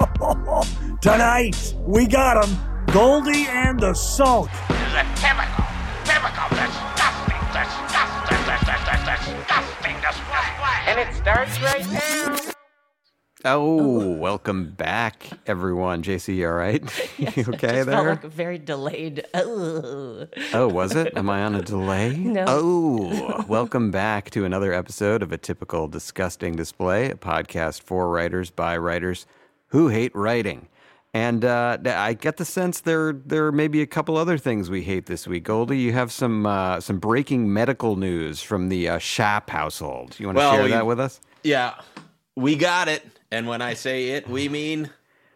Tonight, we got him. Goldie and the Sulk. This is a typical, typical disgusting, disgusting, disgusting, disgusting display. And it starts right now. Oh, welcome back, everyone. JC, you all right? you okay Just there? felt like very delayed. Ugh. Oh, was it? Am I on a delay? No. Oh, welcome back to another episode of A Typical Disgusting Display, a podcast for writers by writers who hate writing. And uh, I get the sense there there may be a couple other things we hate this week. Goldie, you have some uh, some breaking medical news from the uh, Sharpe household. You want to Well, share we- that with us? Yeah, we got it. And when I say it, we mean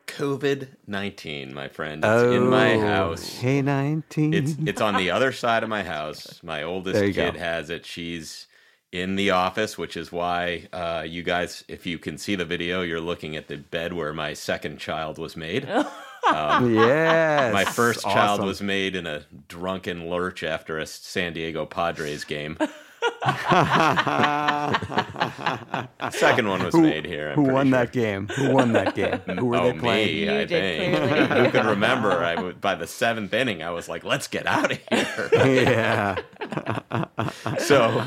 COVID 19, my friend. It's in my Oh, house. Hey, 19. It's, it's on the other side of my house. My oldest kid go. has it. She's in the office, which is why uh, you guys, if you can see the video, you're looking at the bed where my second child was made. yes. My first child was made in a drunken lurch after a San Diego Padres game. Second one was Who- made here. I'm Who won sure. that game? Who won that game? Who were oh, they playing? me, You I think. Who can remember? I would, by the seventh inning, I was like, "Let's get out of here." yeah. so,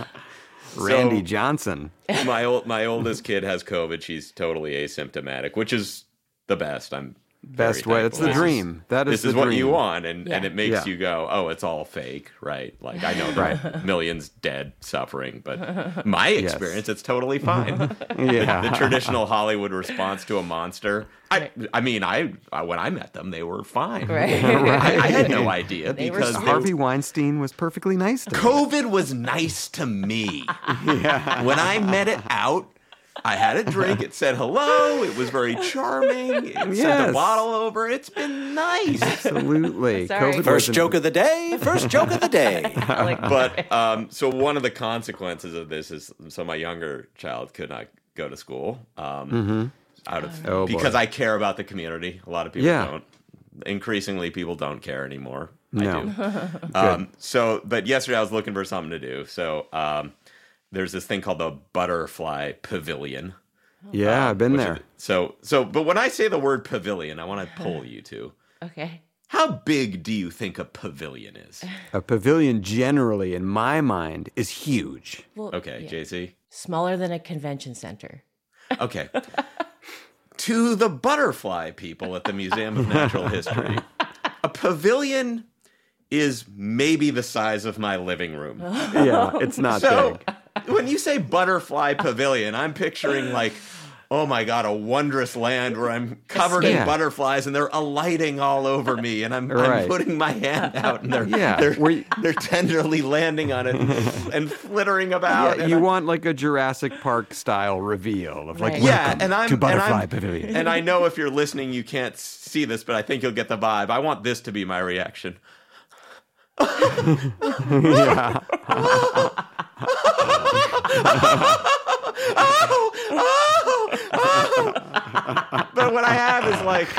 Randy so Johnson. my old, my oldest kid has COVID. She's totally asymptomatic, which is the best. I'm Best way. It's the thankful. Is- dream. That is this the is what dream. you want, and and it makes Yeah. you go, "Oh, it's all fake," right? Like I know there are millions dead suffering, but my Yes. experience, it's totally fine. Yeah. the traditional Hollywood response to a monster. I, I mean, I, I when I met them, they were fine. Right. I, I had no idea They because sweet. they- Harvey Weinstein was perfectly nice to me. COVID was nice to me. yeah. When I met it out, I had a drink. It said hello. It was very charming. It sent Yes. a bottle over. It's been nice. Absolutely. COVID First joke of the day. First joke of the day. Like, But um, so one of the consequences of this is so my younger child could not go to school. Um, Out of Oh, boy. because I care about the community. A lot of people Yeah. don't. Increasingly, people don't care anymore. I No. do. Um, so, but yesterday I was looking for something to do. So, um, there's this thing called the Butterfly Pavilion. yeah, uh, I've been which there. is- so, so, but when I say the word pavilion, I want to pull you to okay. how big do you think a pavilion is? A pavilion generally, in my mind, is huge. Well, Okay, yeah. JC. Smaller than a convention center. Okay. to the butterfly people at the Museum of Natural History, a pavilion is maybe the size of my living room. Yeah, it's not So big. When you say butterfly pavilion, I'm picturing like, oh my god, a wondrous land where I'm covered in butterflies and they're alighting all over me, and I'm, Right. I'm putting my hand out and they're Yeah, they're, you- they're tenderly landing on it and, and flittering about. Yeah, and you I'm- want like a Jurassic Park style reveal of like, Right. yeah, and I'm to and Butterfly I'm- Pavilion. And I know if you're listening, you can't see this, but I think you'll get the vibe. I want this to be my reaction. yeah. But what I have is like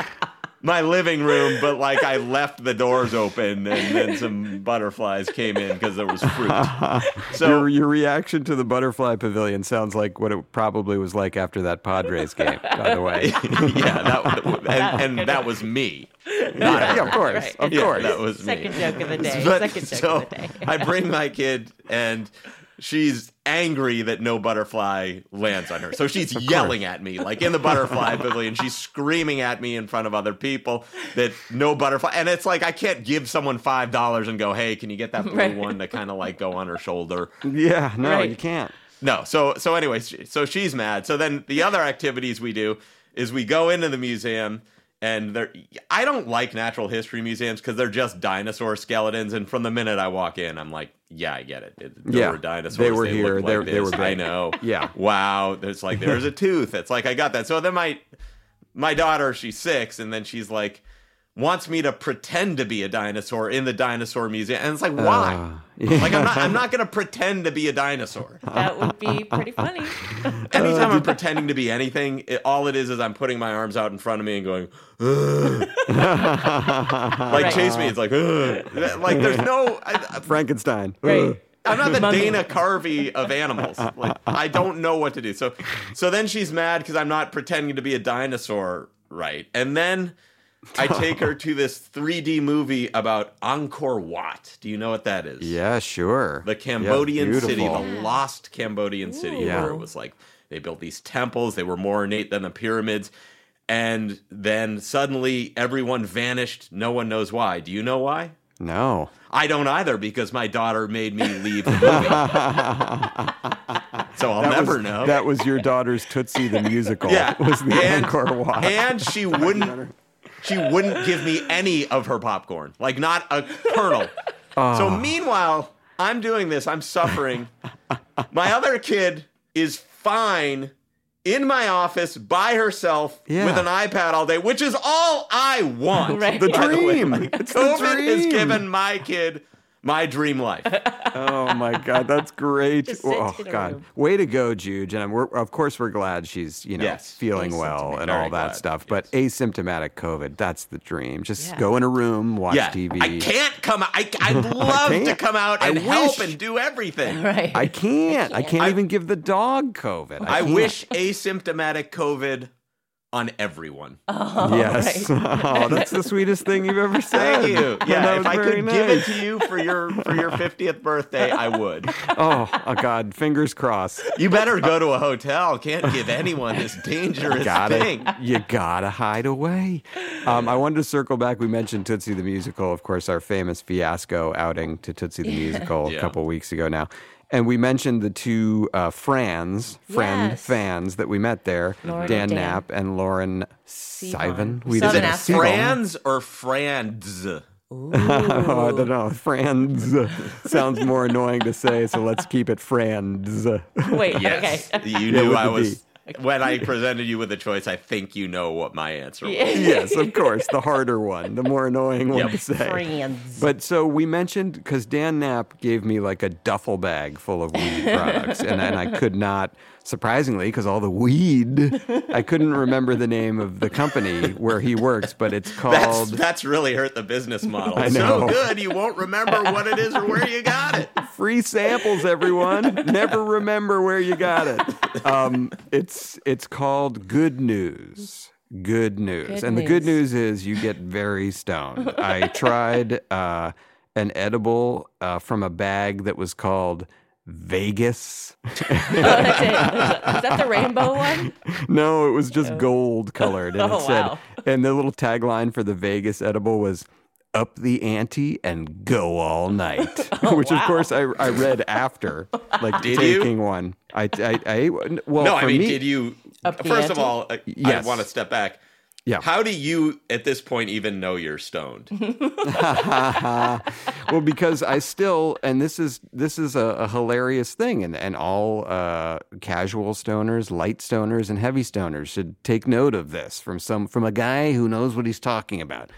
my living room, but like I left the doors open and then some butterflies came in because there was fruit. So your, your reaction to the Butterfly Pavilion sounds like what it probably was like after that Padres game, by the way. yeah, that and, and that was me. yeah, yeah, of course. Of Yeah, course. that was me. Second joke of the day. But Second joke so of the day. I bring my kid, and she's angry that no butterfly lands on her. So she's yelling at me, like in the butterfly pavilion. She's screaming at me in front of other people that no butterfly. And it's like I can't give someone five dollars and go, "Hey, can you get that blue Right. one to kind of like go on her shoulder?" Yeah, no, Right. you can't. No. So so anyway, so she's mad. So then the other activities we do is we go into the museum and there I don't like natural history museums because they're just dinosaur skeletons and from the minute I walk in I'm like, yeah, I get it. it there Yeah, were dinosaurs. they were look here, like they- they this. were I know. Yeah. Wow. There's like there's a tooth. It's like I got that. So then my my daughter, she's 6 and then she's like wants me to pretend to be a dinosaur in the dinosaur museum. And it's like, why? Uh, Like I'm not I'm not gonna pretend to be a dinosaur. That would be pretty funny. Anytime I'm pretending to be anything, it, all it is is I'm putting my arms out in front of me and going, "Ugh." like Right. chase me. It's like, "Ugh." like there's no. I, I- Frankenstein. Right. I'm not the Mummy. Dana Carvey of animals. Like I don't know what to do. So, so then she's mad because I'm not pretending to be a dinosaur, right? And then I take her to this 3D movie about Angkor Wat. Do you know what that is? Yeah, sure. the Yeah, Cambodian city, the lost Cambodian city, Yeah. where it was like they built these temples, they were more ornate than the pyramids, and then suddenly everyone vanished. No one knows why. Do you know why? No. I don't either because my daughter made me leave the movie. so I'll That never was, know. That was your daughter's Tootsie the musical. yeah, Was the and, Angkor Wat. and she wouldn't. She wouldn't give me any of her popcorn, like not a kernel. So ah. meanwhile, I'm doing this. I'm suffering. My other kid is fine in my office by herself Yeah. with an iPad all day, which is all I want. Right. the by the way. dream. Like, it's the COVID has given my kid my dream life. Oh my God, that's great! Oh God, room. way to go, Juge! And we're, of course we're glad she's you know Yes. feeling well and Very all that glad, stuff. But asymptomatic COVID—that's the dream. Just Yeah. go in a room, watch yeah, TV. I can't come out. I, I'd love to come out I and help and do everything. Right. I can't. I can't I- even give the dog COVID. I can't. wish asymptomatic COVID on everyone. yes. oh, that's the sweetest thing you've ever said. Thank you. That Yeah, was if I very could give it to you for your for your 50th birthday, I would. Oh, oh God, fingers crossed. You better go to a hotel. Can't give anyone this dangerous Gotta, thing. you gotta hide away. Um, I wanted to circle back. We mentioned Tootsie the Musical, of course, our famous fiasco outing to Tootsie the Musical Yeah. a couple weeks ago now. And we mentioned the two uh, Frans, friend Yes. fans that we met there, Lauren Dan Dan. Knapp and Lauren Sivan. We Southern Is it did accent. Franz or Franz? Oh, I don't know. Franz sounds more annoying to say, so let's keep it Franz. Wait. Yes. Okay. You knew with I the was. When I presented you with a choice, I think you know what my answer was. yes, of course, the harder one, the more annoying one Yep. to say. Friends. But so we mentioned because Dan Knapp gave me like a duffel bag full of weed products, and, and I could not, surprisingly, because all the weed, I couldn't remember the name of the company where he works, but it's called. that's really hurt the business model. I So good, you won't remember what it is or where you got it. Free samples, everyone. Never remember where you got it. Um, it's it's called Good News. Good news, Good and the good news. news is you get very stoned. I tried uh, an edible uh, from a bag that was called Vegas. Oh, that's it. Is that the rainbow one? no, it was just gold colored, and Oh, it said, wow. and the little tagline for the Vegas edible was. Up the ante and go all night, which of course I, I read after, like Did you? taking one. I, I, I well, no, I for mean, me, did you? Up the First of all, uh, Yes. I want to step back. Yeah. How do you, at this point, even know you're stoned? well, because I still, and this is this is a, a hilarious thing, and and all uh, casual stoners, light stoners, and heavy stoners should take note of this from some from a guy who knows what he's talking about.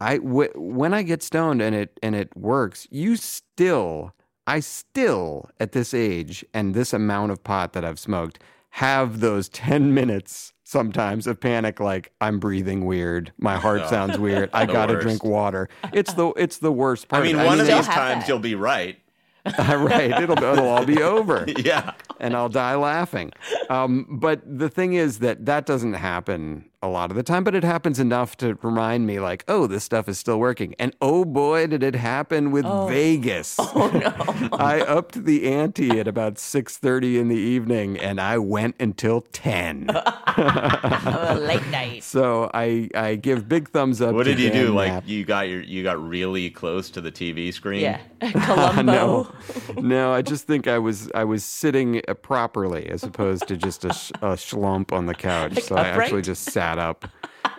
I w- when I get stoned and it and it works, you still, I still at this age and this amount of pot that I've smoked have those ten minutes. Sometimes of panic, like I'm breathing weird, my heart sounds weird. I gotta worst. drink water. It's the it's the worst part. I mean, of it. one of these times that. you'll be right. right, it'll it'll all be over, Yeah. and I'll die laughing. Um, but the thing is that that doesn't happen a lot of the time, but it happens enough to remind me, like, oh, this stuff is still working. And oh boy, did it happen with Vegas! Oh no! I upped the ante at about six thirty in the evening, and I went until ten. Oh, late night. so I I give big thumbs up. What to did you do? Dan Like you got your you got really close to the TV screen. Yeah. Columbo. no, no. I just think I was I was sitting uh, properly as opposed to just a, sh- a schlump on the couch. So I actually just sat up.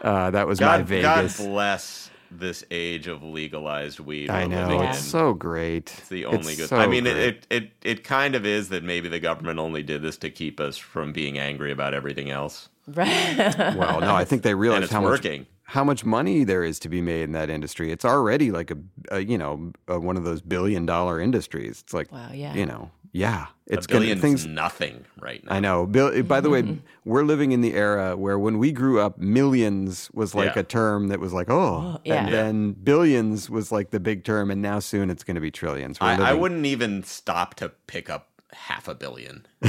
Uh, that was my God, God Vegas. bless this age of legalized weed. I know it's in. so great. It's the only good. so I mean, great. it, it it kind of is that maybe the government only did this to keep us from being angry about everything else, Right. Well, no, I think they and realize how working. much how much money there is to be made in that industry. It's already like a, a you know a, one of those billion dollar industries. It's like Wow, yeah. you know yeah. It's a gonna billion's things. nothing right now. I know. Bill, eh, by the way, mm-hmm. we're living in the era where when we grew up, millions was like Yeah. a term that was like, oh, oh yeah. and then billions was like the big term, and now soon it's going to be trillions. We're I, I wouldn't even stop to pick up half a billion.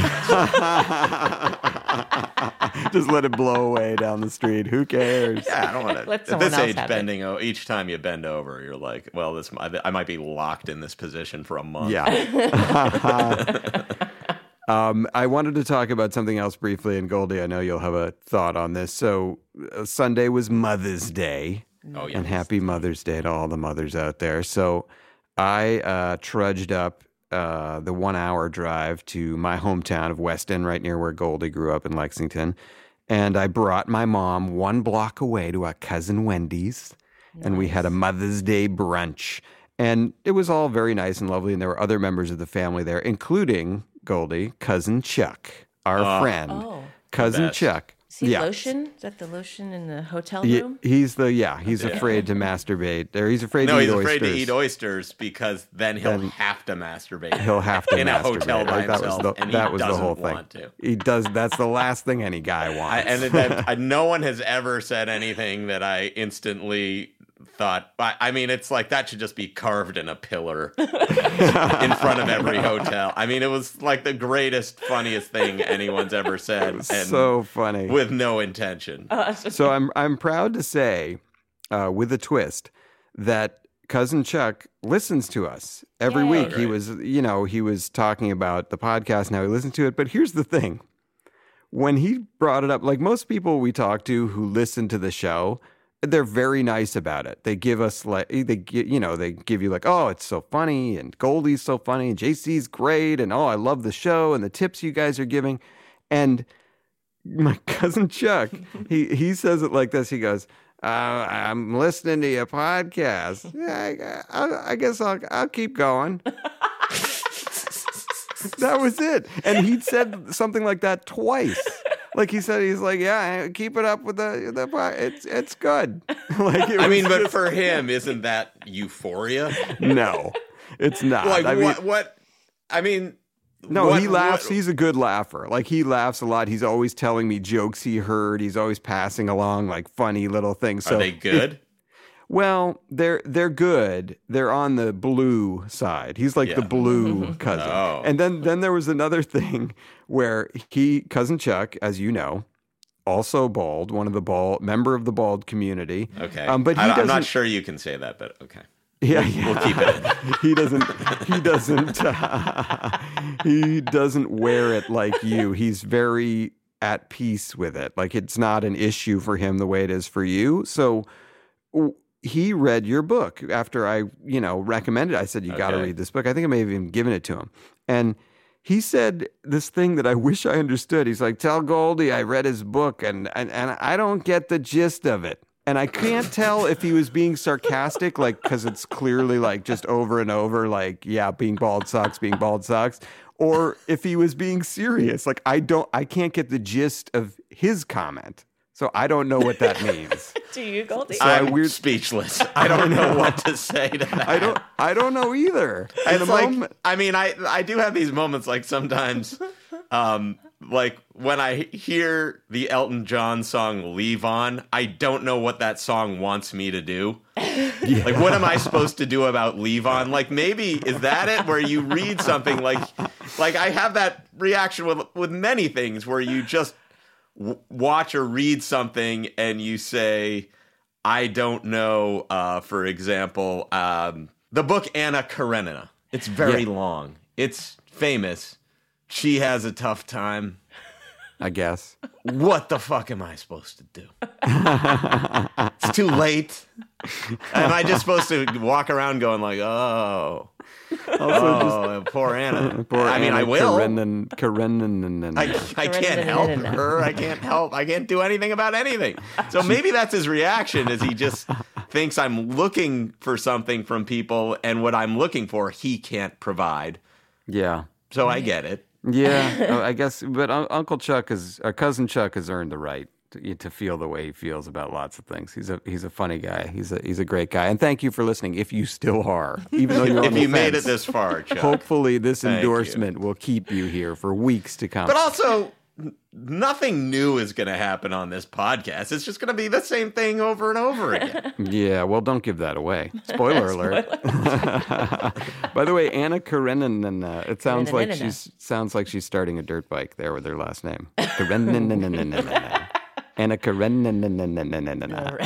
just let it blow away down the street. Who cares? Yeah, I don't want to. Let At someone this else age, bending o- each time you bend over, you're like, well, this I I might be locked in this position for a month. Yeah. um, I wanted to talk about something else briefly, and Goldie, I know you'll have a thought on this. So, uh, Sunday was Mother's Day. Oh yeah. And happy Mother's Day to all the mothers out there. So I uh, trudged up uh, the one hour drive to my hometown of Weston, right near where Goldie grew up in Lexington. And I brought my mom one block away to our cousin Wendy's. And we had a Mother's Day brunch. And it was all very nice and lovely. And there were other members of the family there, including Goldie, cousin Chuck, our friend. Oh. Cousin. Chuck. Is he yeah. lotion? Is that the lotion in the hotel Ye- room? he's the yeah. He's afraid to masturbate. There, he's afraid No, to eat he's oysters. afraid to eat oysters because then he'll Then have to masturbate. He'll have to in a hotel by that himself, was the, and that he was the doesn't whole thing. want to. He does. That's the last thing any guy I, wants. and it- that, I, no one has ever said anything that I instantly thought. I, I mean, it's like that should just be carved in a pillar in front of every hotel. I mean, it was like the greatest, funniest thing anyone's ever said, and so funny. with no intention. so I'm I'm proud to say, uh, with a twist, that cousin Chuck listens to us every Yay. week. Oh, He was, you know, he was talking about the podcast. Now he listens to it. But here's the thing: when he brought it up, like most people we talk to who listen to the show, they're very nice about it. They give us like they gi- you know they give you like oh it's so funny and Goldie's so funny and JC's great and oh I love the show and the tips you guys are giving. And my cousin Chuck he he says it like this. He goes uh, I'm listening to your podcast. Yeah I, I, I guess I'll I'll keep going. That was it. And he said something like that twice like he said he's like yeah keep it up with the the it's it's good like it I mean, but just- for him, isn't that euphoria? no it's not Like I mean, what? What? I mean, No, what- he laughs. what- he's a good laugher. Like he laughs a lot. He's always telling me jokes he heard. He's always passing along like funny little things. So are they good? Well, they're they're good. They're on the blue side. He's like the blue cousin. Oh. And then then there was another thing where he cousin Chuck, as you know, also bald, one of the bald member of the bald community. Okay, Um, but he I, I'm doesn't. sure you can say that, but okay. Yeah, yeah. We'll keep it. he doesn't he doesn't he doesn't wear it like you he's very at peace with it like it's not an issue for him the way it is for you so w- he read your book after i you know recommended i said you got to read this book i think i may have even given it to him and he said this thing that I wish I understood. He's like, "Tell Goldie I read his book and and, and I don't get the gist of it." And I can't tell if he was being sarcastic, like because it's clearly like just over and over, like yeah, being bald sucks, being bald sucks, or if he was being serious. Like I don't, I can't get the gist of his comment, so I don't know what that means. Do you, Goldie? So I I'm weird- speechless. I don't know what to say to that. I don't, I don't know either. In It's the like moment- I mean, I I do have these moments like sometimes, um, like when I hear the Elton John song "Levon," I don't know what that song wants me to do. Like, what am I supposed to do about "Levon"? Like, maybe is that it? Where you read something like, like I have that reaction with with many things where you just w- watch or read something and you say, I don't know, uh, for example, um, the book Anna Karenina. It's very Yeah. long, it's famous. She has a tough time. I guess. What the fuck am I supposed to do? it's too late. Am I just supposed to walk around going like, oh, oh, poor Anna? Poor I mean, Anna I will. Karenin, Karenin, I, I can't help her. I can't help. I can't do anything about anything. So maybe that's his reaction is he just thinks I'm looking for something from people and what I'm looking for he can't provide. yeah. So I get it. Yeah, oh, I guess. But Uncle Chuck is, or cousin Chuck has earned the right to, to feel the way he feels about lots of things. He's a he's a funny guy. He's a he's a great guy. And thank you for listening. If you still are, even though you're on If the you made it this far, Chuck. hopefully this Thank you. endorsement will keep you here for weeks to come. But also, nothing new is going to happen on this podcast. It's just going to be the same thing over and over again. Yeah, well, don't give that away. Spoiler alert. By the way, Anna Karenina, it sounds like she's sounds like she's starting a dirt bike there with her last name. Karenina. Anna Karenina.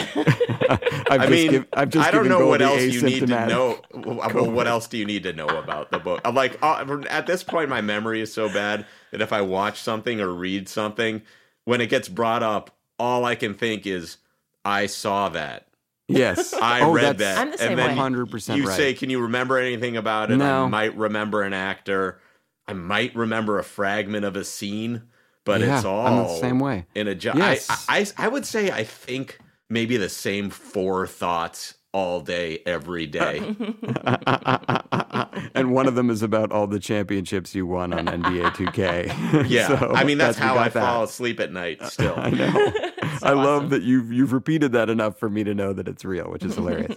I've I just mean, give- I've just I don't know what else you need to know. Well, what else do you need to know about the book? I'm like, uh, at this point, my memory is so bad that if I watch something or read something, when it gets brought up, all I can think is, I saw that. Yes, I Oh, read that. I'm the same and then 100% you right. say, "Can you remember anything about it?" No. I might remember an actor. I might remember a fragment of a scene, but Yeah, it's all I'm the same way. In a jo- Yes. I, I I would say I think maybe the same four thoughts all day, every day. and one of them is about all the championships you won on NBA 2K. Yeah, So I mean that's, we how I that. fall asleep at night. Still, I know. I love that you've you've repeated that enough for me to know that it's real, which is hilarious.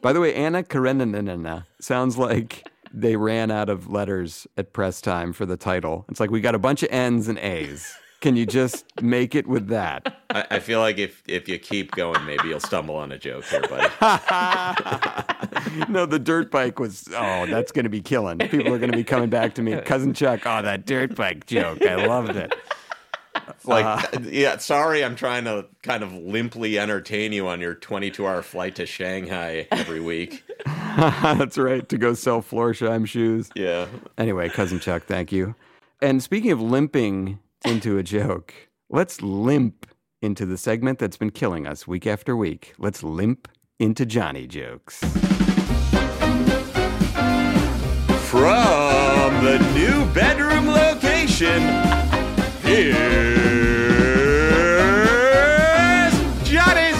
By the way, Anna Karenina sounds like they ran out of letters at press time for the title. It's like we got a bunch of N's and A's. Can you just make it with that? I, I feel like if if you keep going, maybe you'll stumble on a joke here, buddy. no, the dirt bike was. Oh, that's going to be killing. People are going to be coming back to me, cousin Chuck. Oh, that dirt bike joke. I loved it. Like, Uh, yeah, sorry, I'm trying to kind of limply entertain you on your 22 hour flight to Shanghai every week. that's right. To go sell Florsheim shoes. Yeah. Anyway, cousin Chuck, thank you. And speaking of limping into a joke, let's limp into the segment that's been killing us week after week. Let's limp into Johnny jokes. From the new bedroom location, here's Johnny's.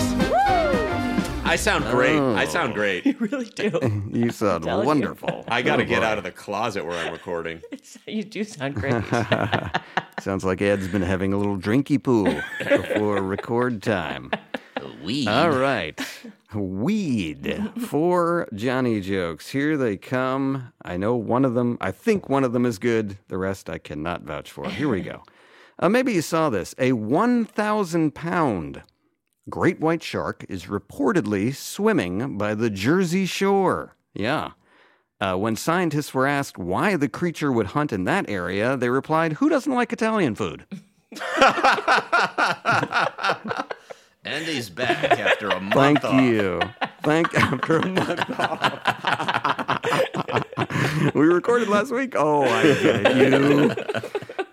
I sound great. Oh. I sound great. You really do. You sound telling you. wonderful. I got to Oh, get boy. out of the closet where I'm recording. you do sound great. Sounds like Ed's been having a little drinky poo before record time. Weed. All right. Weed. Four Johnny jokes. Here they come. I know one of them, I think one of them is good. The rest I cannot vouch for. Here we go. Uh, maybe you saw this. A 1,000 pound great white shark is reportedly swimming by the Jersey Shore. Yeah. Uh, when scientists were asked why the creature would hunt in that area, they replied, Who doesn't like Italian food? And he's back after a month Thank off. you. Thank after a month off. we recorded last week. Oh, I get you.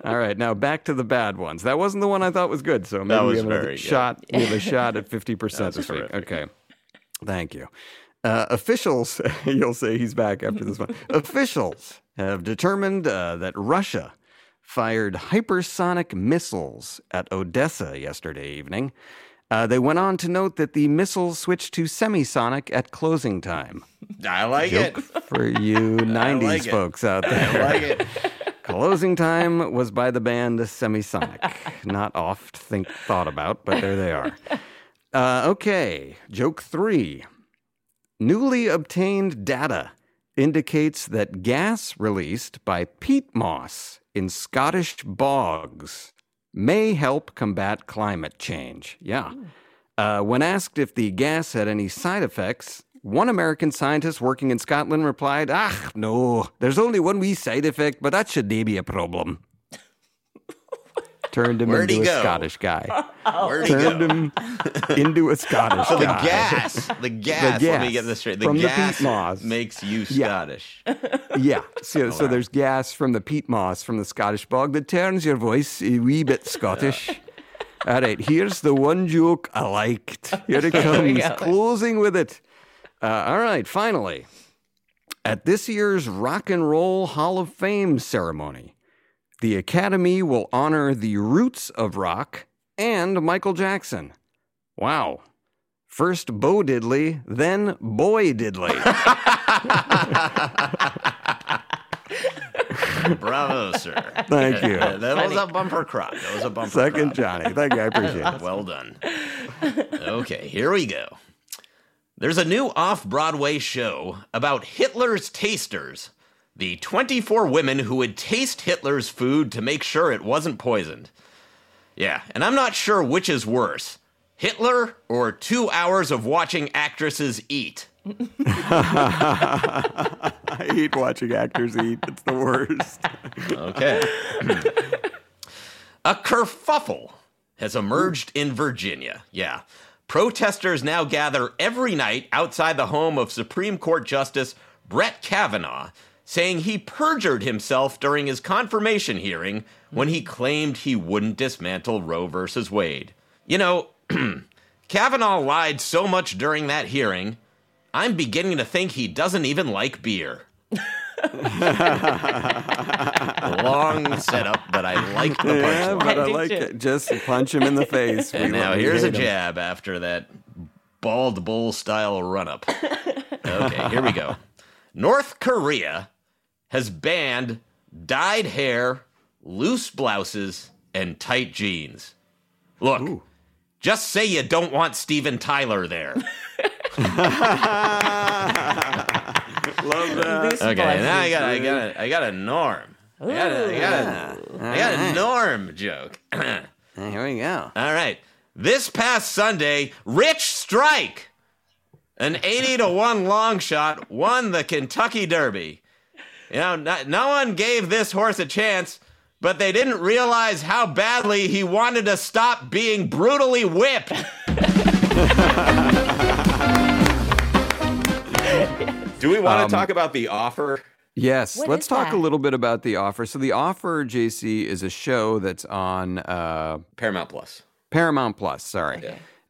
All right, now back to the bad ones. That wasn't the one I thought was good, so maybe That we have very good. shot. We have a shot at fifty percent was this week. Okay, thank you. Uh, officials, you'll say he's back after this one. officials have determined uh, that Russia fired hypersonic missiles at Odessa yesterday evening. Uh, they went on to note that the missiles switched to semisonic at closing time. I like it. For you 90s like folks out there. I like it. Closing time was by the band Semisonic. Not oft think thought about, but there they are. Uh, okay, joke three. Newly obtained data indicates that gas released by peat moss in Scottish bogs may help combat climate change. Yeah. Uh, when asked if the gas had any side effects, one American scientist working in Scotland replied, Ah, no, there's only one wee side effect, but that should be a problem. Turned him Where'd into a go? Scottish guy. Where'd he Turned go? him into a Scottish So the guy. gas, the gas. Let me gas get this straight. The from the gas peat moss. makes you Yeah. Scottish. Yeah. So, so there's gas from the peat moss from the Scottish bog that turns your voice a wee bit Scottish. All right, here's the one joke I liked. Here it comes, go. closing with it. Uh, all right, finally, at this year's Rock and Roll Hall of Fame ceremony, the Academy will honor the roots of rock and Michael Jackson. Wow. First Bo Diddley, then Boy Diddley. Bravo, sir. Thank you. That was a bumper crop. That was a bumper Second crop. Johnny. Thank you. I appreciate it. Well done. Okay, here we go. There's a new off Broadway show about Hitler's tasters, the 24 women who would taste Hitler's food to make sure it wasn't poisoned. Yeah, and I'm not sure which is worse Hitler or two hours of watching actresses eat. I hate watching actors eat. It's the worst. Okay. a kerfuffle has emerged in Virginia. Yeah. Protesters now gather every night outside the home of Supreme Court Justice Brett Kavanaugh, saying he perjured himself during his confirmation hearing when he claimed he wouldn't dismantle Roe versus Wade. You know, Kavanaugh lied so much during that hearing, I'm beginning to think he doesn't even like beer. Long setup, but I like the Yeah, punchline. but I like it. Just punch him in the face. And We now here's a hate him. jab after that bald bull style run up. Okay, here we go. North Korea has banned dyed hair, loose blouses, and tight jeans. Look, just say you don't want Steven Tyler there. Love that. Loose Okay, now I got I got a, I got a norm. I got a, I got a, I got a norm joke. Here we go. All right. This past Sunday, Rich Strike, an 80 to 1 long shot, won the Kentucky Derby. You know, no, no one gave this horse a chance, but they didn't realize how badly he wanted to stop being brutally whipped. Do we want to talk about the offer? Yes, What let's talk that? a little bit about the offer. So, the offer, JC, is a show that's on uh, Paramount Plus. Paramount Plus. Sorry,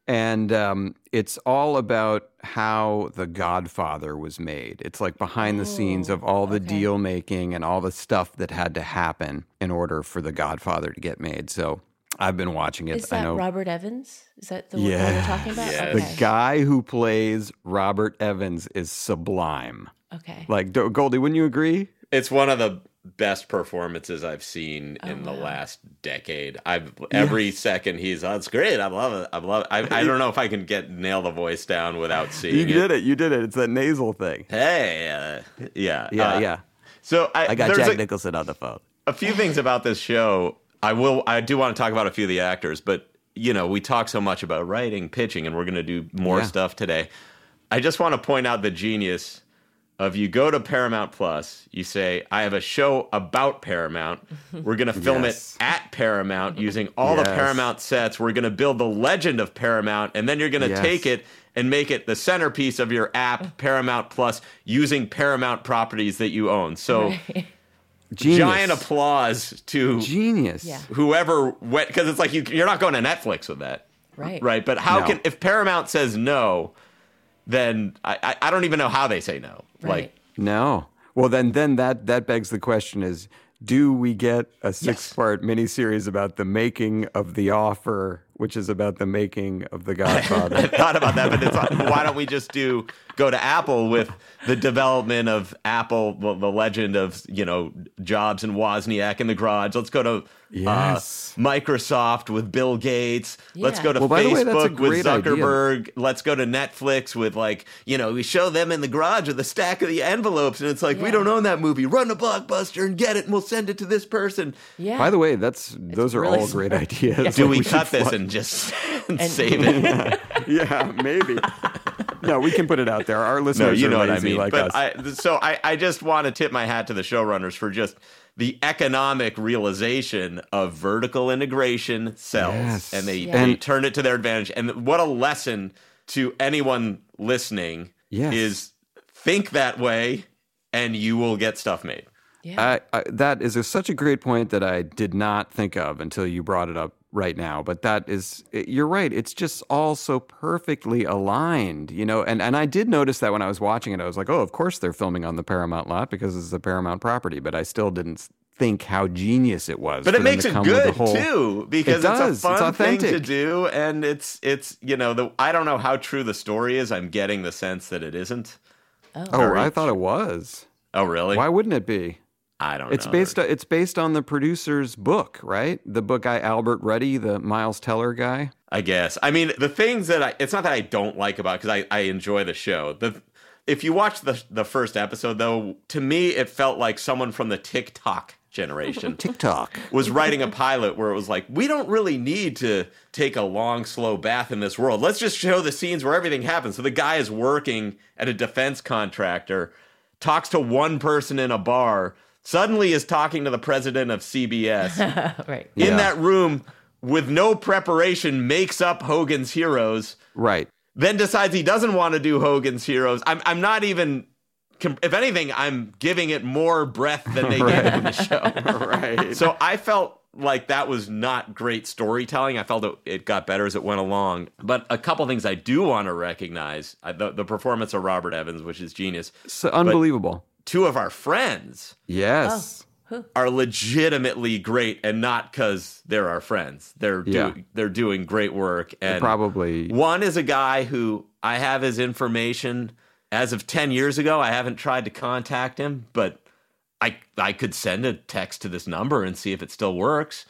and um, it's all about how The Godfather was made. It's like behind the scenes of all the deal making and all the stuff that had to happen in order for The Godfather to get made. So, I've been watching it. Is I that know Robert Evans? Is that the one Yeah. you're talking about? Yes. the guy who plays Robert Evans is sublime. okay. Like Goldie, wouldn't you agree? It's one of the best performances I've seen in the last decade. I've every second he's oh, it's great. I love it. I love it. I, I don't know if I can get nail the voice down without seeing You it. did it. You did it. It's that nasal thing. Hey, uh, yeah, Yeah, uh, yeah. So I, I got there's Jack a, Nicholson on the phone. a few things about this show. I will. I do want to talk about a few of the actors, but you know, we talk so much about writing, pitching, and we're going to do more Yeah. stuff today. I just want to point out the genius of you go to Paramount Plus, you say, I have a show about Paramount. We're going to film Yes. it at Paramount using all the Paramount sets. We're going to build the legend of Paramount, and then you're going to Yes. take it and make it the centerpiece of your app, Paramount Plus, using Paramount properties that you own. So, Genius. giant applause to Genius. Yeah. whoever went because it's like you, you're not going to Netflix with that, Right. right? But how No. can if Paramount says no, then I, I, I don't even know how they say no. Like No. Well, then, then that that begs the question: Is do we get a six-part miniseries about the making of the offer, which is about the making of the Godfather. I thought about that, but it's why don't we just do go to Apple with the development of Apple, the, the legend of you know Jobs and Wozniak in the garage. Let's go to Yes. uh, Microsoft with Bill Gates. Let's go to Well, by the way, Facebook with great idea. Zuckerberg. Let's go to Netflix with like you know we show them in the garage with a stack of the envelopes, and it's like we don't own that movie. Run to Blockbuster and get it, and we'll send it to this person. Yeah. By the way, that's those are really all great smart. ideas. Do Like, we, should cut this fly- and just save it? yeah, maybe. no, we can put it out there. Our listeners no, you know are what I lazy mean. like but us. I, so I, I just want to tip my hat to the showrunners for just the economic realization of vertical integration sells, Yes. and they Yeah. they And- turned it to their advantage. And what a lesson to anyone listening Yes. is think that way, and you will get stuff made. Yeah. I, I, that is a, such a great point that I did not think of until you brought it up right now. But that is, eh, you're right. It's just all so perfectly aligned, you know. And and I did notice that when I was watching it, I was like, oh, of course they're filming on the Paramount lot because it's a Paramount property. But I still didn't think how genius it was. But it makes to it come with the good whole- too because It it's does. a It's thing to authentic. do, and it's it's you know the I don't know how true the story is. I'm getting the sense that it isn't. Oh, oh Very I thought it was. Oh, really? Why wouldn't it be? I don't It's know. based it's based on the producer's book, right? The book guy Albert Ruddy, the Miles Teller guy. I guess. I mean, the things that I it's not that I don't like about because I, I enjoy the show. The if you watch the the first episode though, to me it felt like someone from the TikTok generation TikTok. was writing a pilot where it was like, we don't really need to take a long, slow bath in this world. Let's just show the scenes where everything happens. So the guy is working at a defense contractor, talks to one person in a bar, suddenly is talking to the president of CBS. right. in Yeah. that room with no preparation makes up Hogan's Heroes, Right. then decides he doesn't want to do Hogan's Heroes. I'm I'm not even if anything I'm giving it more breath than they give it in the show. right. So I felt like that was not great storytelling. I felt it, it got better as it went along. But a couple things I do want to recognize uh, the, the performance of Robert Evans, which is genius. So unbelievable. Two of our friends Yes. Oh, are legitimately great and not because they're our friends. They're do- Yeah. they're doing great work. And Probably. one is a guy who I have his information as of 10 years ago. I haven't tried to contact him, but I I could send a text to this number and see if it still works.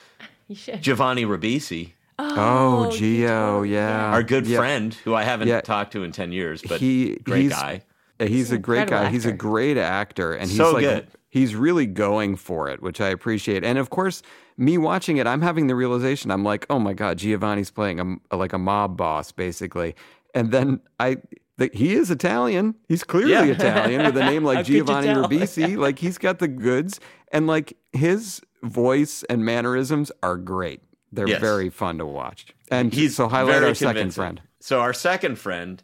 You should. Giovanni Ribisi, Oh, oh you Geo, yeah. our good Yeah. friend who I haven't Yeah. talked to in 10 years, but he great he's, guy. Uh, he's a great incredible guy. He's a great actor, and he's So like good. he's really going for it, which I appreciate. And of course, me watching it, I'm having the realization. I'm like, oh my god, Giovanni's playing a, like a mob boss, basically. And then I, the, he is Italian. He's clearly Yeah. Italian with a name like Giovanni tell? Ribisi. like he's got the goods, and like his voice and mannerisms are great. They're Yes. very fun to watch. And He's so highlight very our second friend. So our second friend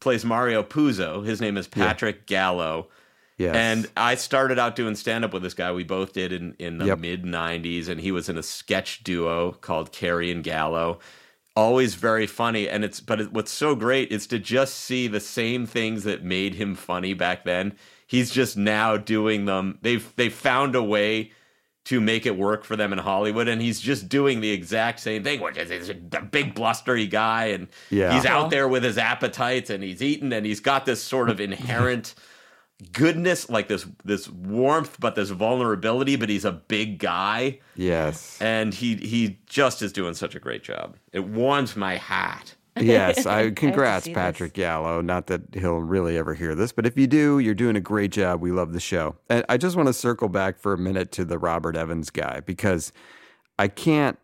plays Mario Puzo. His name is Patrick Gallo. Yes. And I started out doing stand up with this guy. We both did in, in the Yep. mid 90s, and he was in a sketch duo called Carrie and Gallo. Always very funny. And it's, but it, what's so great is to just see the same things that made him funny back then. He's just now doing them. They've, they've found a way to make it work for them in Hollywood. And he's just doing the exact same thing, which is he's a big blustery guy. And Yeah. he's out there with his appetites and he's eating and he's got this sort of inherent goodness, like this this warmth, but this vulnerability. But he's a big guy, yes. and he he just is doing such a great job. It warms my heart. Yes, I congrats see this. Patrick Gallo. Not that he'll really ever hear this, but if you do, you're doing a great job. We love the show. And I just want to circle back for a minute to the Robert Evans guy because I can't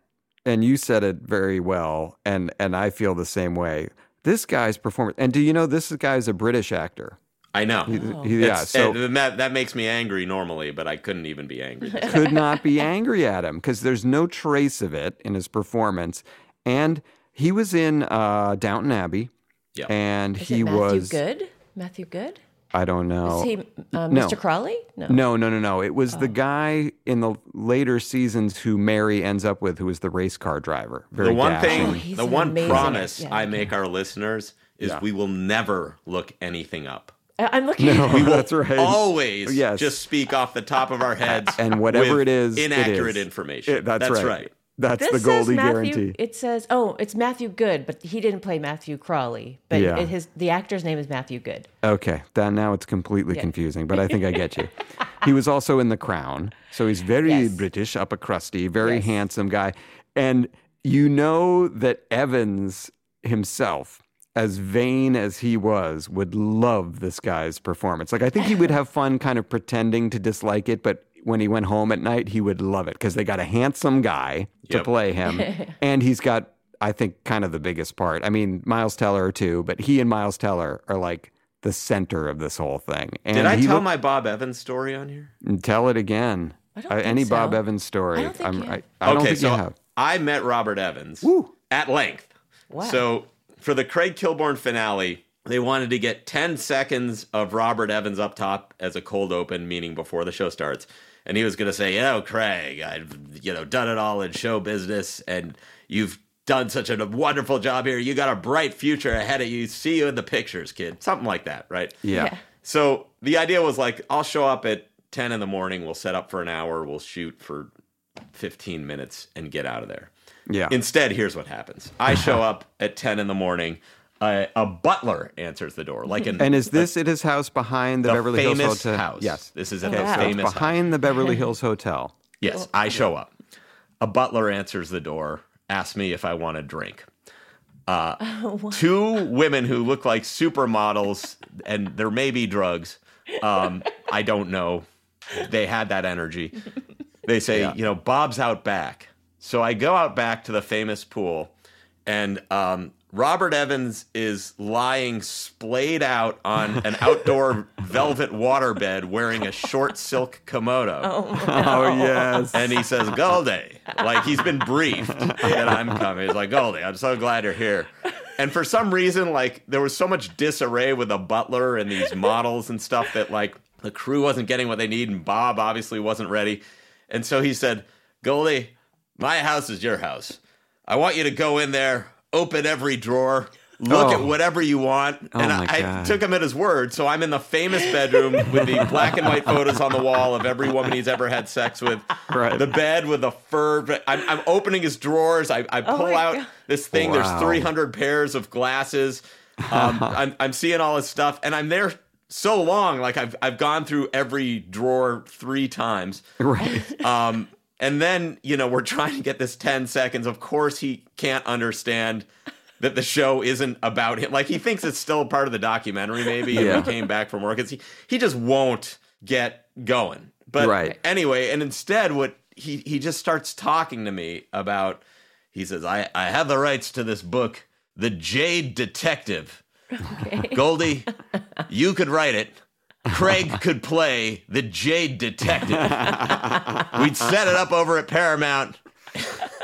and you said it very well and and I feel the same way. This guy's performance and do you know this guy's a British actor? I know. He- oh. yeah, It's- so and that that makes me angry normally, but I couldn't even be angry. could not be angry at him because there's no trace of it in his performance. And he was in uh, Downton Abbey, Yeah. and Is he it Matthew was. Good? Matthew Goode? I don't know. Is he uh, no. Mr. Crawley? No. No, no, no, no. It was Oh. the guy in the later seasons who Mary ends up with, who was the race car driver. Very the one dashing. Oh, thing, he's the one amazing promise. Yeah, I okay. make our listeners is Yeah. we will never look anything up. I- I'm looking No, at that's right. Always Yes. just speak off the top of our heads. and whatever with it is, inaccurate is. information. It- that's, right. right. That's This the Goldie Matthew. guarantee. It says, oh, it's Matthew Goode, but he didn't play Matthew Crawley. But Yeah. it, his the actor's name is Matthew Goode. Okay, then now it's completely Yeah. confusing, but I think I get you. he was also in The Crown, so he's very Yes. British, upper crusty, very Yes. handsome guy, and you know that Evans himself, as vain as he was, would love this guy's performance. Like I think he would have fun, kind of pretending to dislike it, but when he went home at night, he would love it because they got a handsome guy to Yep. play him, and he's got I think, kind of the biggest part. I mean, Miles Teller too, but he and Miles Teller are like the center of this whole thing. And Did I tell look- my Bob Evans story on here? Tell it again. don't Uh, think any Bob. Evans story. I don't think I'm, you- I, I don't okay, think so you have. I met Robert Evans at length. Wow. So for the Craig Kilborn finale, they wanted to get 10 seconds of Robert Evans up top as a cold open, meaning before the show starts. And he was going to say, you know, Craig, I've, you know, done it all in show business and you've done such a wonderful job here. You got a bright future ahead of you. See you in the pictures, kid. Something like that, right? Yeah. Yeah. So the idea was like, I'll show up at 10 in the morning. We'll set up for an hour. We'll shoot for 15 minutes and get out of there. Yeah. Instead, here's what happens I show up at 10 in the morning. Uh, a butler answers the door, like an and is this at his house behind the, the Beverly Hills Hotel? house. Yes. This is at Oh, the wow. famous house. behind the Beverly Hills Hotel. Yes, I show up. A butler answers the door, asks me if I want a drink. Uh, two women who look like supermodels, and there may be drugs. Um, I don't know. They had that energy. They say, you know, Bob's out back. So I go out back to the famous pool, and um, Robert Evans is lying splayed out on an outdoor velvet waterbed wearing a short silk kimono. Oh, oh yes. And he says, Goldie, like he's been briefed that I'm coming. He's like, Goldie, I'm so glad you're here. And for some reason, like there was so much disarray with the butler and these models and stuff that like the crew wasn't getting what they need, and Bob obviously wasn't ready. And so he said, Goldie, my house is your house. I want you to go in there, open every drawer, look Oh. at whatever you want. and I, I took him at his word. So I'm in the famous bedroom with the black and white photos on the wall of every woman he's ever had sex with. Right. The bed with the fur. I'm, I'm opening his drawers. I, I pull my out God. this thing. Wow. There's 300 pairs of glasses. Um, I'm, I'm seeing all his stuff, and I'm there so long. Like I've I've gone through every drawer three times. right. Um, and then, you know, we're trying to get this 10 seconds. Of course, he can't understand that the show isn't about him. Like, he thinks it's still part of the documentary, maybe, and Yeah. we came back from work. It's, he, he just won't get going. But Right. anyway, and instead, what he, he just starts talking to me about, he says, I, I have the rights to this book, The Jade Detective. Goldie, you could write it. Craig could play the Jade Detective. We'd set it up over at Paramount.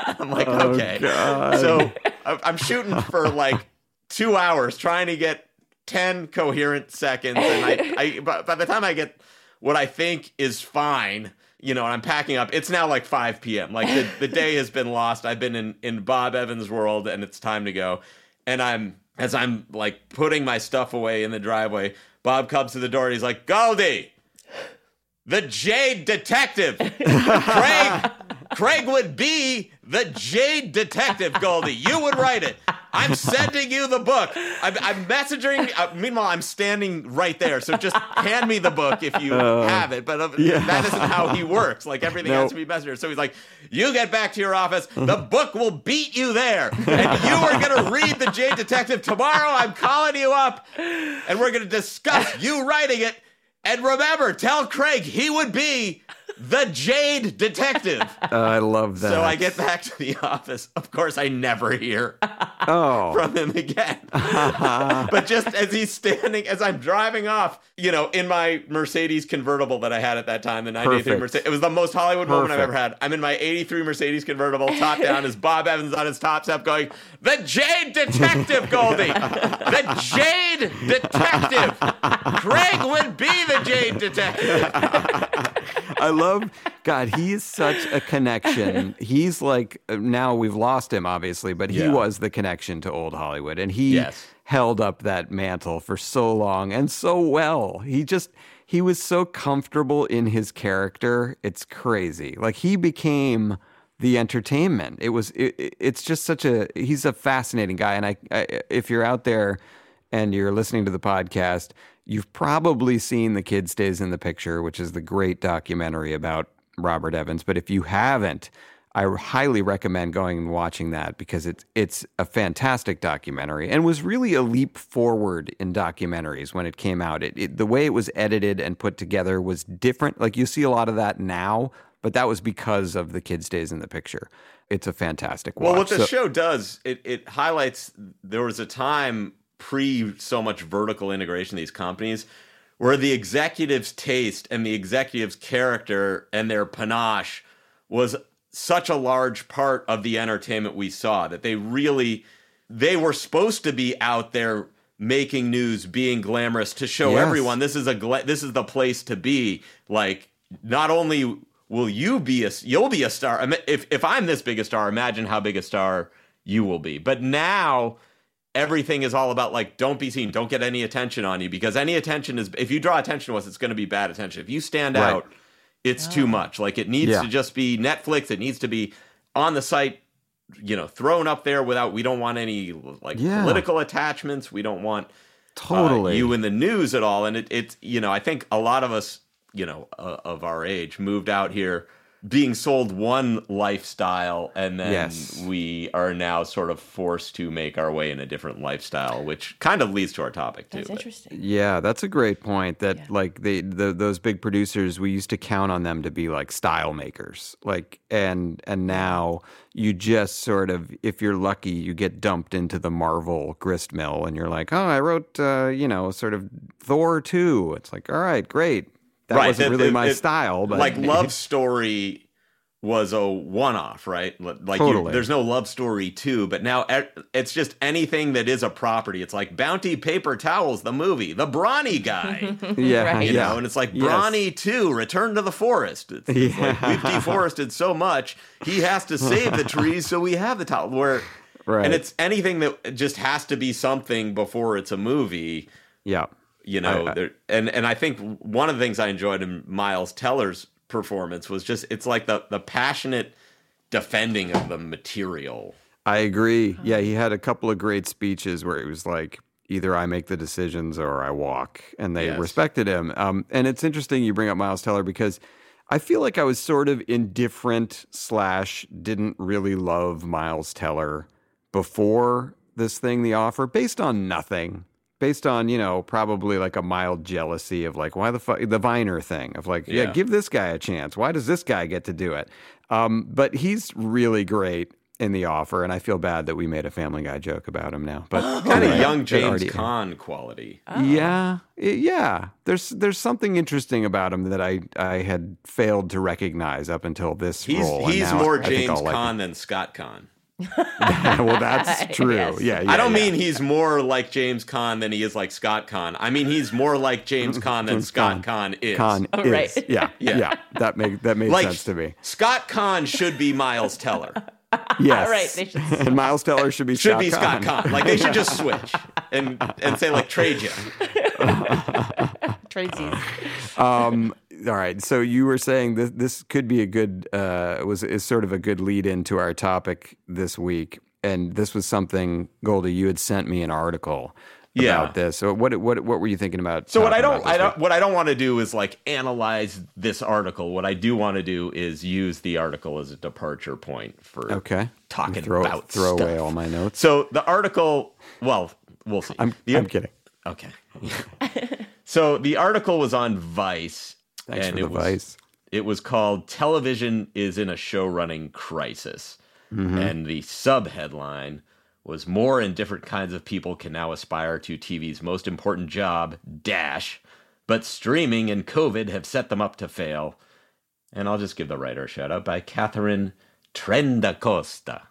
I'm like, oh, okay. So I- I'm shooting for like two hours trying to get 10 coherent seconds. And I, I by, by the time I get what I think is fine, you know, and I'm packing up, it's now like 5 p.m. Like the, the day has been lost. I've been in, in Bob Evans' world and it's time to go. And I'm, as I'm like putting my stuff away in the driveway, Bob comes to the door and he's like, Goldie, the Jade Detective. Craig, Craig would be the Jade Detective, Goldie. You would write it. I'm sending you the book. I'm, I'm messaging. Uh, meanwhile, I'm standing right there. So just hand me the book if you have it. But uh, that isn't how he works. Like everything has to be messenger. So he's like, you get back to your office. The book will beat you there. And you are going to read the Jade Detective tomorrow. I'm calling you up and we're going to discuss you writing it. And remember, tell Craig he would be the Jade Detective. Oh, I love that. So I get back to the office. Of course, I never hear Oh. from him again. but just as he's standing, as I'm driving off, you know, in my Mercedes convertible that I had at that time, the 93 Mercedes, it was the most Hollywood moment I've ever had. I'm in my 83 Mercedes convertible, top down, as Bob Evans on his top step going, The Jade Detective, Goldie! The Jade Detective! Craig would be the Jade Detective! I love God. He is such a connection. He's like now we've lost him, obviously, but he Yeah. was the connection to old Hollywood, and he Yes. held up that mantle for so long and so well. He just he was so comfortable in his character. It's crazy. Like he became the entertainment. It was. It, it- it's just such a. He's a fascinating guy, and I, I if you're out there and you're listening to the podcast, you've probably seen The Kid Stays in the Picture, which is the great documentary about Robert Evans. But if you haven't, I highly recommend going and watching that because it's it's a fantastic documentary and was really a leap forward in documentaries when it came out. It, it the way it was edited and put together was different. Like you see a lot of that now, but that was because of the kid stays in the picture. It's a fantastic watch. Well, what the So- show does, it, it highlights there was a time pre so much vertical integration of these companies where the executives' taste and the executives' character and their panache was such a large part of the entertainment we saw that they really they were supposed to be out there making news being glamorous to show Yes. everyone this is a gla- this is the place to be like not only will you be a you'll be a star if if I'm this big a star imagine how big a star you will be but now everything is all about like don't be seen don't get any attention on you because any attention is if you draw attention to us it's going to be bad attention if you stand Right. out it's too much like it needs Yeah. to just be netflix it needs to be on the site you know thrown up there without we don't want any like Yeah. political attachments we don't want uh, Totally. you in the news at all and it, it's you know i think a lot of us you know uh, of our age moved out here being sold one lifestyle and then Yes. we are now sort of forced to make our way in a different lifestyle which kind of leads to our topic too That's but- interesting. Yeah, that's a great point. That Yeah. like they the, those big producers, we used to count on them to be like style makers. Like and and now you just sort of, if you're lucky, you get dumped into the Marvel grist mill, and you're like, oh, I wrote, uh, you know, sort of Thor two. It's like, all right, great. That Right, wasn't that- really it- my it- style, but like love story was a one-off right L- like you- Totally. there's no love story too but now it's just anything that is a property it's like bounty paper towels the movie the brawny guy yeah, Right. you yeah. know and it's like Yes. brawny 2 return to the forest it's, it's like we've deforested so much he has to save the trees so we have the towel where Right. and it's anything that just has to be something before it's a movie yeah, you know I- I- and and i think one of the things i enjoyed in miles teller's performance was just it's like the the passionate defending of the material I agree. Yeah, he had a couple of great speeches where it was like either I make the decisions or I walk, and they Yes. respected him. Um, and it's interesting you bring up Miles Teller because I feel like I was sort of indifferent slash didn't really love Miles Teller before this thing, The Offer, based on nothing. Based on you know probably like a mild jealousy of like why the fuck the Viner thing of like yeah. Yeah. give this guy a chance why does this guy get to do it um, but he's really great in the offer, and I feel bad that we made a Family Guy joke about him now. But kind of Right. young james already- Caan quality Yeah, I- yeah. There's there's something interesting about him that I I had failed to recognize up until this he's role. he's now more I james I'll like than scott Caan. Him. well, that's true. Yes. Yeah, yeah, I don't yeah. mean he's more like James Caan than he is like Scott Caan. I mean he's more like James Caan than James Scott Caan. Caan is. Caan Oh, is. right. Yeah, Yeah. yeah, That make that made like sense to me. Scott Caan should be Miles Teller. Yes, right, they should- and Miles Teller should be should Scott be Scott Conn. Caan. Like they should just switch and and say like trade you. Tradesies. um, all right. So you were saying this this could be a good uh, was is sort of a good lead into our topic this week, and this was something Goldie you had sent me an article Yeah. about this. So what what what were you thinking about? So what I don't, I don't, what I don't want to do is like analyze this article. What I do want to do is use the article as a departure point for? Okay. talking throw about throw stuff. away all my notes. So the article, well, we'll see. I'm The- I'm kidding. Okay. so the article was on Vice. Thanks and for the it was, vice. It was called "Television is in a Show Running Crisis," Mm-hmm. and the sub headline was "More and different kinds of people can now aspire to TV's most important job, dash, but streaming and COVID have set them up to fail." And I'll just give the writer a shout out by Catherine Trendacosta.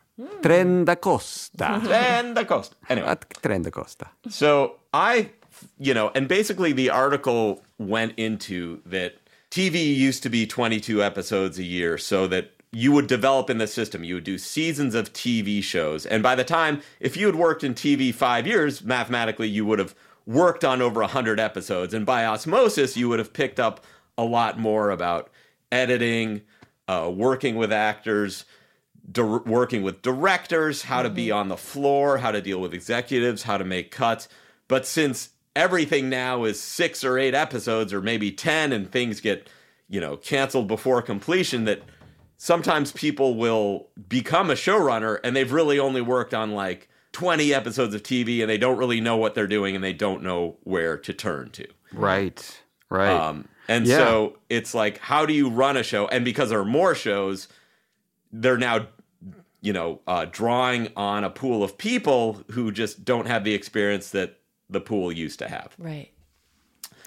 Trenda Costa. Trendacosta. Anyway, At Trenda Costa. So I, you know, and basically the article went into that TV used to be 22 episodes a year so that you would develop in the system. You would do seasons of TV shows. And by the time, if you had worked in TV five years, mathematically, you would have worked on over 100 episodes. And by osmosis, you would have picked up a lot more about editing, uh, working with actors, dir- working with directors, how to be on the floor, how to deal with executives, how to make cuts. But since everything now is six or eight episodes, or maybe 10, and things get, you know, canceled before completion, that sometimes people will become a showrunner and they've really only worked on like 20 episodes of TV and they don't really know what they're doing and they don't know where to turn to. Right. Right. Um, And Yeah. so it's like, how do you run a show? And because there are more shows, they're now, you know, uh, drawing on a pool of people who just don't have the experience that the pool used to have. Right.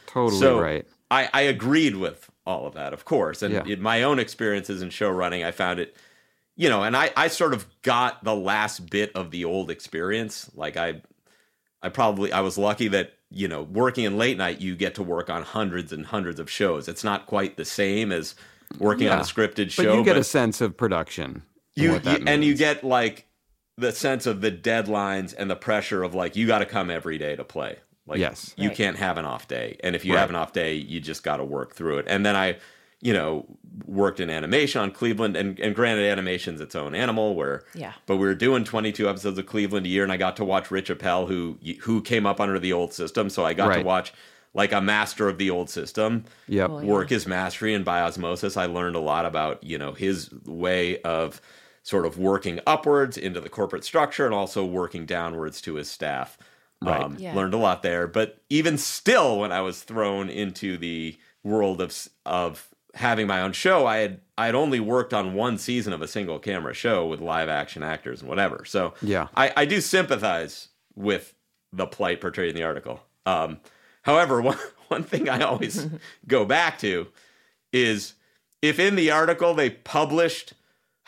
Totally so right. I, I agreed with all of that, of course. And Yeah. in my own experiences in show running, I found it, you know, and I, I sort of got the last bit of the old experience. Like I, I probably, I was lucky that, you know, working in late night, you get to work on hundreds and hundreds of shows. It's not quite the same as working on a Yeah. scripted But you get a sense of production. you, what you- and you get like the sense of the deadlines and the pressure of like you got to come every day to play like Yes. you Right. can't have an off day and if you Right. have an off day you just got to work through it and then i you know worked in animation on cleveland and, and granted animation's its own animal where Yeah. but we were doing 22 episodes of cleveland a year and i got to watch rich appel who who came up under the old system so i got to watch like a master of the old system Yep. Cool, yeah. work his mastery and by osmosis i learned a lot about you know his way of sort of working upwards into the corporate structure and also working downwards to his staff Right. um, Yeah. learned a lot there but even still when i was thrown into the world of of having my own show i had i had only worked on one season of a single camera show with live action actors and whatever so Yeah. i, I do sympathize with the plight portrayed in the article um, however one, one thing i always go back to is if in the article they published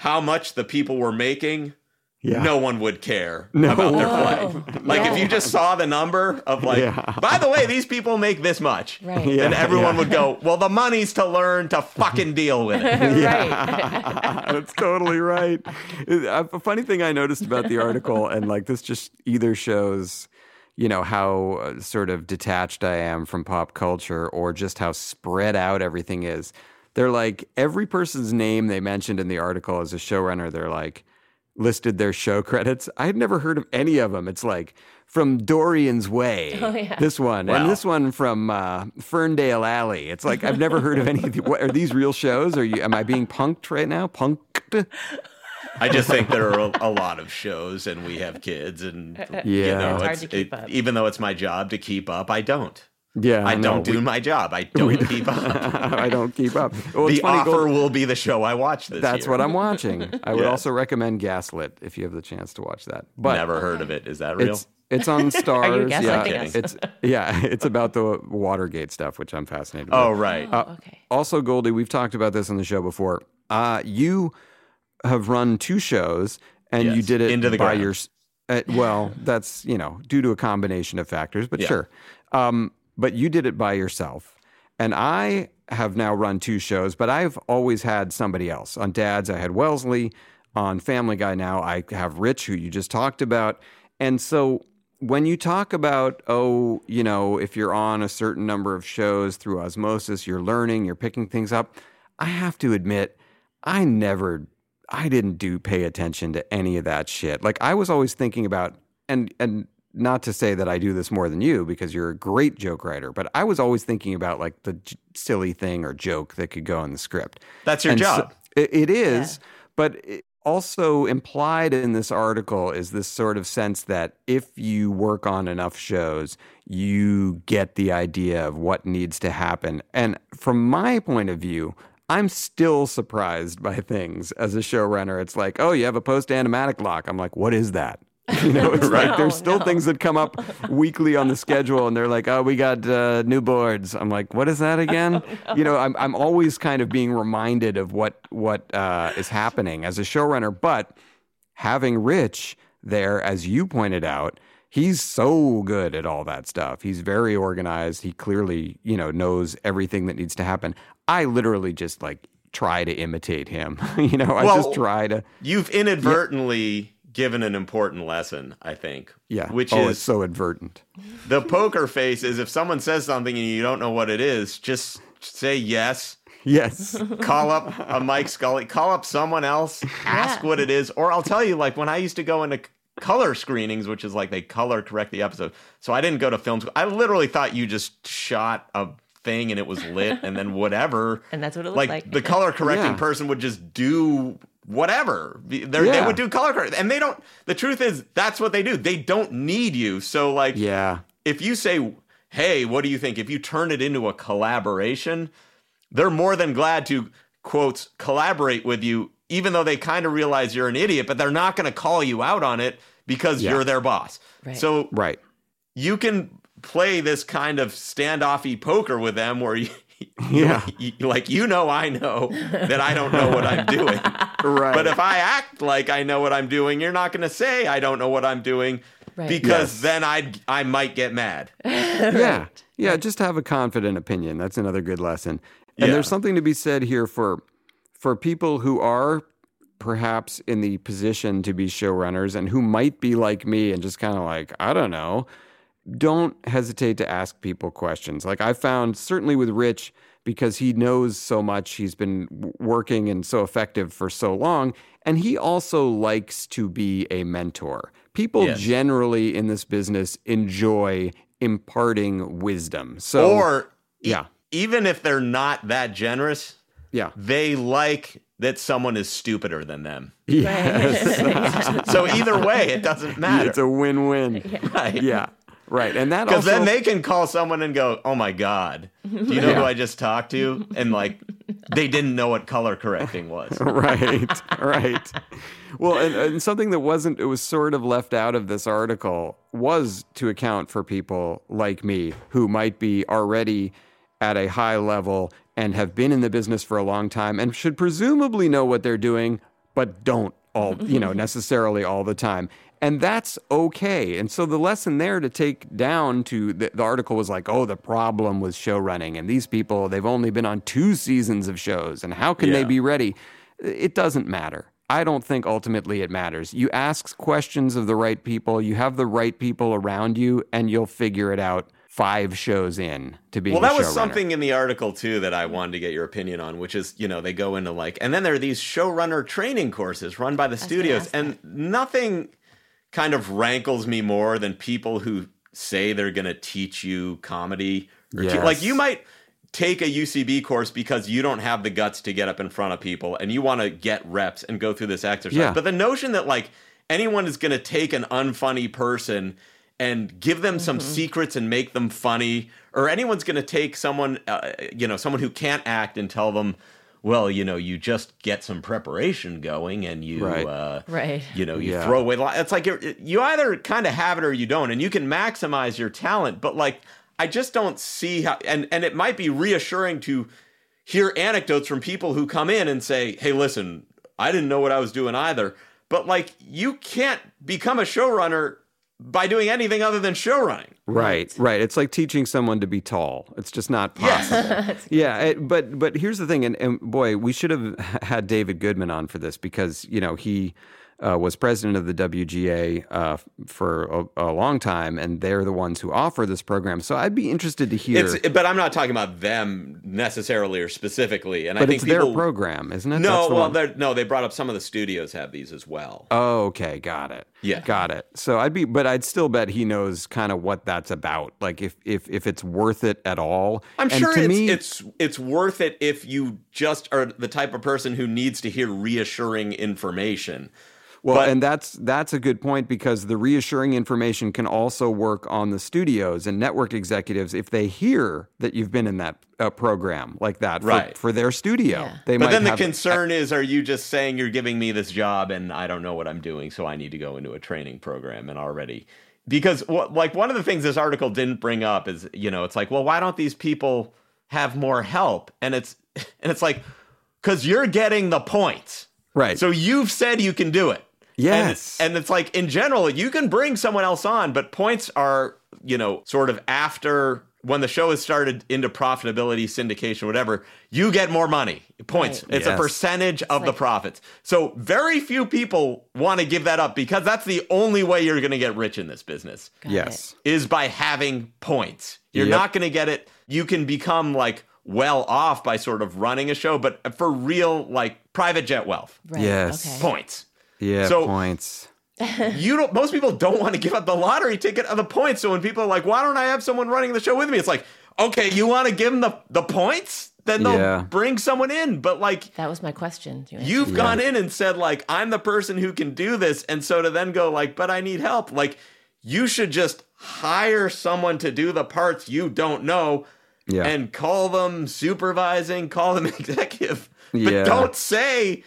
how much the people were making, Yeah. no one would care No. about their Oh, play. Like if you just saw the number of like, Yeah. by the way, these people make this much, Right. Yeah. then everyone yeah. would go, well, the money's to learn to fucking deal with it. right. That's totally right. Uh, A funny thing I noticed about the article, and like this just either shows, you know, how uh, sort of detached I am from pop culture or just how spread out everything is. They're like, every person's name they mentioned in the article as a showrunner, they're like, listed their show credits. I had never heard of any of them. It's like, from Dorian's Way, Oh, yeah. this one, Wow. and this one from uh, Ferndale Alley. It's like I've never heard of any. of the, what, are these real shows? Are you? Am I being punked right now? Punked? I just think there are a, a lot of shows and we have kids and you Yeah. know, It's hard it's, to keep it- up. even though it's my job to keep up, I don't. Yeah, I no, don't do we- my job. I don't keep up. I don't keep up. Well, the funny, offer Gold- will be the show I watch this That's year. what I'm watching. I would Yeah. also recommend Gaslit if you have the chance to watch that. But Never heard of it. Is that real? It's it's on Starz. yeah, gaslighting us? it's yeah, it's about the Watergate stuff, which I'm fascinated. with. oh, right. Uh, okay. Also, Goldie, we've talked about this on the show before. Uh, you have run two shows, and you did it into the by ground. your. Uh, well, that's you know due to a combination of factors, but Yeah. sure. Um, but you did it by yourself, and I have now run two shows, but I've always had somebody else. On Dads, I had Wellesley. On Family Guy, now I have Rich, who you just talked about, and so when you talk about, oh, you know, if you're on a certain number of shows through osmosis, you're learning, you're picking things up, I have to admit, I never, I didn't do pay attention to any of that shit. Like I was always thinking about, and, and, not to say that I do this more than you because you're a great joke writer, but I was always thinking about like the j- silly thing or joke that could go in the script. That's your And so- job. it, it is, but it also implied in this article is this sort of sense that if you work on enough shows, you get the idea of what needs to happen. And from my point of view, I'm still surprised by things as a showrunner. It's like, oh, you have a post animatic lock. I'm like, what is that? You know, it's like there's still no. things that come up weekly on the schedule, and they're like, "Oh, we got uh, new boards." I'm like, "What is that again?" You know, I'm I'm always kind of being reminded of what what uh, is happening as a showrunner. But having Rich there, as you pointed out, he's so good at all that stuff. He's very organized. He clearly, you know, knows everything that needs to happen. I literally just like try to imitate him. you know, I just try to. You've inadvertently given an important lesson, I think. Yeah. Which oh, is it's so advertent. the poker face is if someone says something and you don't know what it is, just say yes. Yes. Call up a Mike Scully, call up someone else, ask Yeah. what it is. Or I'll tell you, like when I used to go into color screenings, which is like they color correct the episode. So I didn't go to film school. I literally thought you just shot a thing and it was lit and then whatever. And that's what it looked like. like. the color correcting Yeah. person would just do whatever. They're- They would do color correct. And they don't, the truth is, that's what they do. They don't need you. So, like, Yeah. if you say, hey, what do you think? If you turn it into a collaboration, they're more than glad to quotes collaborate with you, even though they kind of realize you're an idiot, but they're not going to call you out on it because Yeah. you're their boss. Right. So Right. you can play this kind of standoffy poker with them where you, Yeah. you- like you know I know that I don't know what I'm doing. Right. But if I act like I know what I'm doing, you're not going to say I don't know what I'm doing Right. because Yes. then I I might get mad. Yeah. Yeah. Just have a confident opinion. That's another good lesson. And Yeah. there's something to be said here for for people who are perhaps in the position to be showrunners and who might be like me and just kind of like, I don't know. Don't hesitate to ask people questions. Like I found certainly with Rich because he knows so much, he's been working and so effective for so long, and he also likes to be a mentor. People Yes. generally in this business enjoy imparting wisdom. So or e- yeah. even if they're not that generous, yeah. they like that someone is stupider than them. Yes. So either way, it doesn't matter. it's a win-win. right. Yeah. Right. And that Because also then they can call someone and go, "Oh my god, do you know who I just talked to?" And like, they didn't know what color correcting was. right, right. Well, and, and something that wasn't, it was sort of left out of this article was to account for people like me who might be already at a high level and have been in the business for a long time and should presumably know what they're doing, but don't all, you know, necessarily all the time. And that's okay. And so the lesson there to take down to the, the article was like, oh, the problem was show running. And these people, they've only been on two seasons of shows. And how can they be ready? It doesn't matter. I don't think ultimately it matters. You ask questions of the right people, you have the right people around you, and you'll figure it out five shows in to being Well, that was something in the article too that I wanted to get your opinion on, which is, you know, they go into like, and then there are these showrunner training courses run by the studios, ask and nothing kind of rankles me more than people who say they're going to teach you comedy. Or te- like you might take a UCB course because you don't have the guts to get up in front of people and you want to get reps and go through this exercise. Yeah. But the notion that like anyone is going to take an unfunny person and give them some secrets and make them funny or anyone's going to take someone uh, you know someone who can't act and tell them well you know you just get some preparation going and you Right. uh, Right. you know you Yeah. throw away li- it's like you're, you either kind of have it or you don't and you can maximize your talent but like i just don't see how and and it might be reassuring to hear anecdotes from people who come in and say hey listen i didn't know what i was doing either but like you can't become a showrunner by doing anything other than show running Right, right. It's like teaching someone to be tall. It's just not possible. yeah, it, but but here's the thing, and, and boy, we should have had David Goodman on for this because you know he uh, was president of the WGA uh, for a, a long time, and they're the ones who offer this program. So I'd be interested to hear. it's but i'm not talking about them necessarily or specifically and i think it's people their program, isn't it? no the well no they brought up some of the studios have these as well Oh, okay, got it. Yeah. got it. So I'd be, but I'd still bet he knows kind of what that's about. Like if if if it's worth it at all. I'm And sure to it's, me, it's it's worth it if you just are the type of person who needs to hear reassuring information. Well, But- and that's that's a good point because the reassuring information can also work on the studios and network executives if they hear that you've been in that uh, program like that for, Right. for their studio. Yeah. They But might then the have- concern is, are you just saying you're giving me this job and I don't know what I'm doing, so I need to go into a training program and already because what like one of the things this article didn't bring up is you know it's like well why don't these people have more help and it's and it's like because you're getting the points Right. so you've said you can do it Yes. and, and it's like in general you can bring someone else on but points are you know sort of after when the show has started into profitability syndication whatever you get more money points Right. it's a Yes. percentage of the profits so very few people want to give that up because that's the only way you're going to get rich in this business yes. is by having points you're Yep. not going to get it you can become like well off by sort of running a show but for real like private jet wealth Right. Yes. Okay. points Yeah. So- points. you don't most people don't want to give up the lottery ticket of the points so when people are like why don't i have someone running the show with me it's like okay you want to give them the, the points then they'll Yeah. bring someone in but like That was my question. You you've it. gone in and said like i'm the person who can do this and so to then go like but i need help like you should just hire someone to do the parts you don't know Yeah. and call them supervising, call them executive. But Yeah. don't say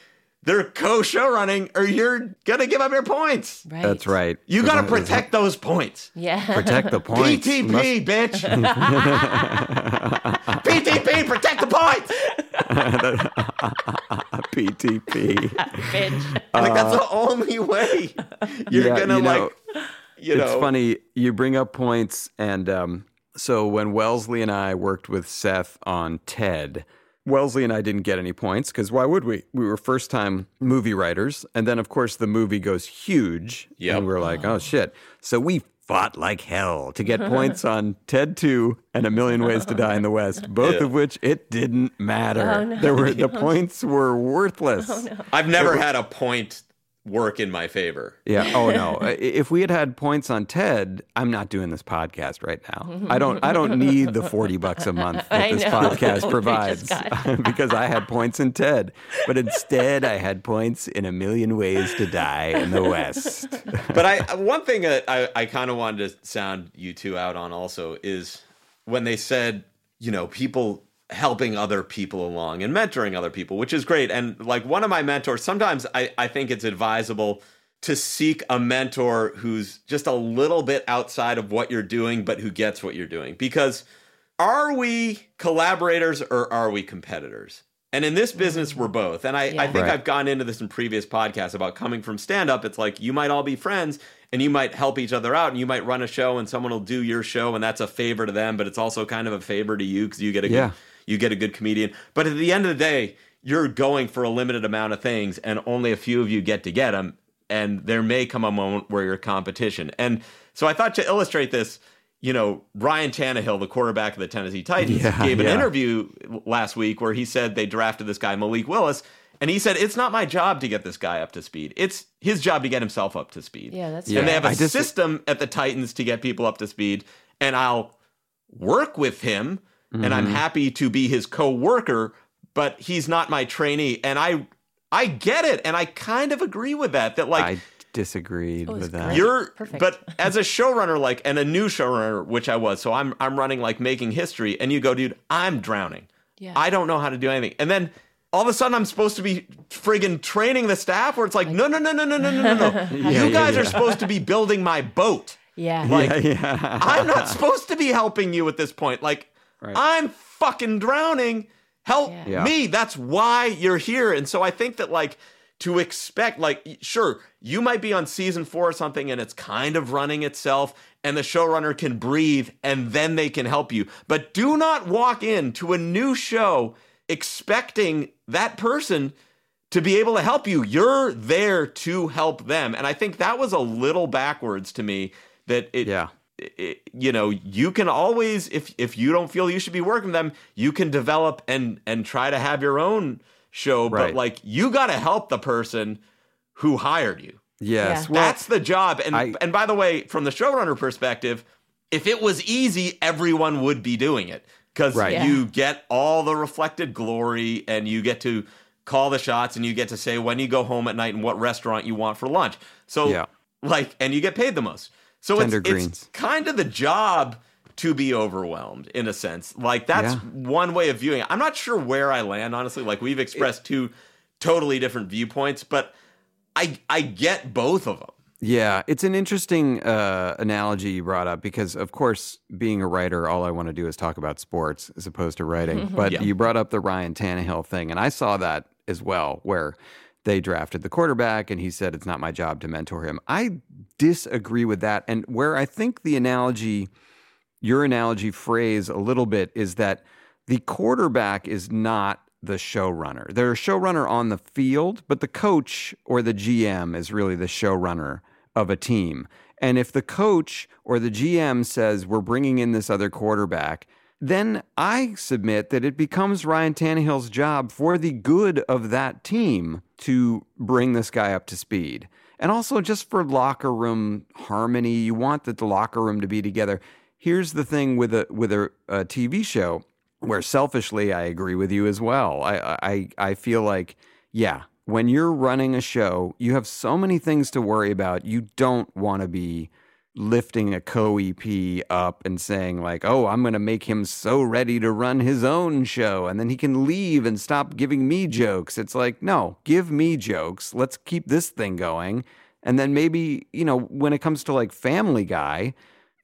they're co-show running or you're gonna give up your points. Right. That's right. You gotta As long- as protect those points. Yeah. protect the points. PTP, bitch. PTP, protect the points. PTP. Bitch. I think that's the only way you're Yeah, gonna you know, like, you know. it's funny you bring up points and um, so when wellesley and i worked with seth on ted wellesley and i didn't get any points because why would we we were first time movie writers and then of course the movie goes huge Yep. and we are like oh shit so we fought like hell to get points on ted 2 and a million ways to die in the west both Yeah. of which it didn't matter Oh, no. there were the points were worthless oh, I've never had a point work in my favor. Yeah. Oh no. If we had had points on Ted, I'm not doing this podcast right now. I don't. I don't need the forty bucks a month that I this know. podcast provides because I had points in Ted, but instead I had points in a million ways to die in the West. But I one thing that I, I kind of wanted to sound you two out on also is when they said, you know, people helping other people along and mentoring other people, which is great. And like one of my mentors, sometimes I, I think it's advisable to seek a mentor who's just a little bit outside of what you're doing, but who gets what you're doing. Because are we collaborators or are we competitors? And in this business, we're mm. both. And I, I think Right. I've gone into this in previous podcasts about coming from stand up. It's like you might all be friends and you might help each other out and you might run a show and someone will do your show and that's a favor to them, but it's also kind of a favor to you because you get a Yeah. good, you get a good comedian. But at the end of the day, you're going for a limited amount of things and only a few of you get to get them. And there may come a moment where you're competition. And so I thought to illustrate this, you know, Ryan Tannehill, the quarterback of the Tennessee Titans, Yeah, gave an yeah. interview last week where he said they drafted this guy, Malik Willis. And he said, it's not my job to get this guy up to speed. It's his job to get himself up to speed. Yeah, that's Yeah. And they have a just- system at the Titans to get people up to speed. And I'll work with him and I'm Mm-hmm. happy to be his co-worker, but he's not my trainee. And I I get it. And I kind of agree with that. That like I disagreed Oh, with that. great. you're Perfect. but as a showrunner like and a new showrunner which i was so i'm i'm running like making history and you go dude i'm drowning Yeah. i don't know how to do anything and then all of a sudden i'm supposed to be friggin' training the staff where it's like no no no no no no no no no you yeah, guys yeah. are supposed to be building my boat Yeah. like yeah, yeah. i'm not supposed to be helping you at this point like i'm fucking drowning. Help Yeah. Yeah. me. That's why you're here. And so i think that like to expect like sure you might be on season four or something and it's kind of running itself and the showrunner can breathe and then they can help you. But do not walk into a new show expecting that person to be able to help you. You're there to help them. And i think that was a little backwards to me that it Yeah. It, you know you can always if if you don't feel you should be working with them you can develop and and try to have your own show but like you got to help the person who hired you Yes. Yeah. Well, that's the job and I- and by the way from the showrunner perspective if it was easy everyone would be doing it because Right. Yeah. you get all the reflected glory and you get to call the shots and you get to say when you go home at night and what restaurant you want for lunch so Yeah. like and you get paid the most so it's, it's kind of the job to be overwhelmed in a sense like that's Yeah. one way of viewing it i'm not sure where i land honestly like we've expressed two totally different viewpoints but i i get both of them Yeah, it's an interesting uh, analogy you brought up because, of course, being a writer, all I want to do is talk about sports as opposed to writing. But Yeah. you brought up the Ryan Tannehill thing, and I saw that as well, where they drafted the quarterback and he said, It's not my job to mentor him. I disagree with that. And where I think the analogy, your analogy phrase a little bit is that the quarterback is not the showrunner. They're a showrunner on the field, but the coach or the GM is really the showrunner of a team. And if the coach or the GM says, we're bringing in this other quarterback, then I submit that it becomes Ryan Tannehill's job for the good of that team to bring this guy up to speed. And also just for locker room harmony, you want that the locker room to be together. Here's the thing with a with a, a TV show where selfishly I agree with you as well. I, I I feel like yeah, when you're running a show, you have so many things to worry about. You don't want to be lifting a co EP up and saying, like, oh, I'm going to make him so ready to run his own show and then he can leave and stop giving me jokes. It's like, no, give me jokes. Let's keep this thing going. And then maybe, you know, when it comes to like Family Guy,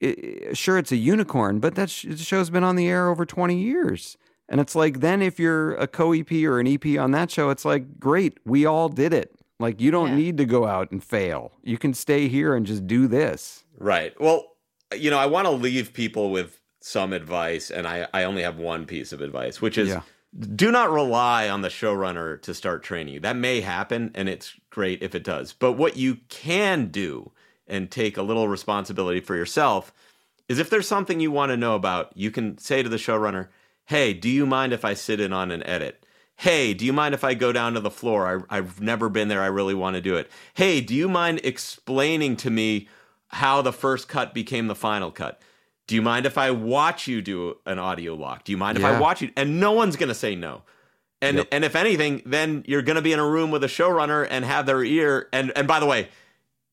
it, sure, it's a unicorn, but that sh- show's been on the air over 20 years. And it's like, then if you're a co EP or an EP on that show, it's like, great, we all did it. Like, you don't Yeah. need to go out and fail. You can stay here and just do this. Right. Well, you know, I want to leave people with some advice, and I, I only have one piece of advice, which is Yeah. do not rely on the showrunner to start training you. That may happen, and it's great if it does. But what you can do and take a little responsibility for yourself is if there's something you want to know about, you can say to the showrunner, Hey, do you mind if I sit in on an edit? Hey, do you mind if I go down to the floor? I, I've never been there. I really want to do it. Hey, do you mind explaining to me how the first cut became the final cut? Do you mind if I watch you do an audio lock? Do you mind if I watch you? And no one's going to say no. And Yep. and if anything, then you're going to be in a room with a showrunner and have their ear. And and by the way,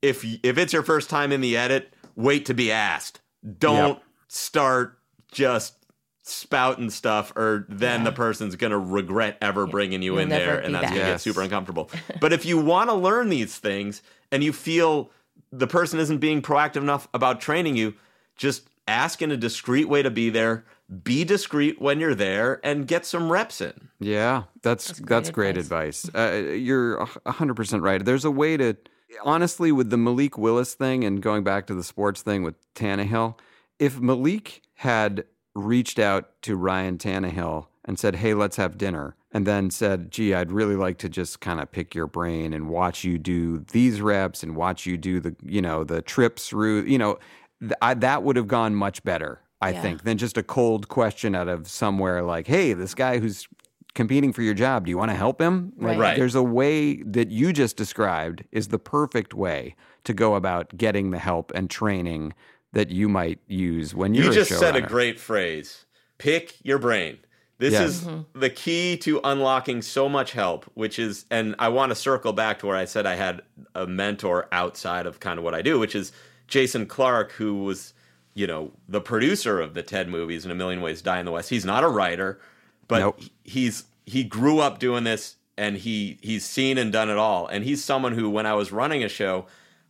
if if it's your first time in the edit, wait to be asked. Don't Yep. start just spouting stuff, or then the person's going to regret ever bringing you You'll in there, and that's going to get super uncomfortable. but if you want to learn these things and you feel the person isn't being proactive enough about training you, just ask in a discreet way to be there. Be discreet when you're there and get some reps in. Yeah, that's that's great, great advice. Uh, you're hundred percent right. There's a way to, honestly, with the Malik Willis thing and going back to the sports thing with Tannehill, if Malik had reached out to Ryan Tannehill and said, "Hey, let's have dinner," and then said, "Gee, I'd really like to just kind of pick your brain and watch you do these reps and watch you do the, you know, the trips through, you know, th- I, that would have gone much better." I Yeah. think than just a cold question out of somewhere like, "Hey, this guy who's competing for your job, do you want to help him?" Like, Right. There's a way that you just described is the perfect way to go about getting the help and training that you might use when you're You a just said a great phrase. Pick your brain. This Yes. is the key to unlocking so much help, which is, and I want to circle back to where I said I had a mentor outside of kind of what I do, which is Jason Clark, who was, you know, the producer of the Ted movies and A Million Ways to Die in the West. He's not a writer, but Nope. he's he grew up doing this and he he's seen and done it all. And he's someone who, when I was running a show,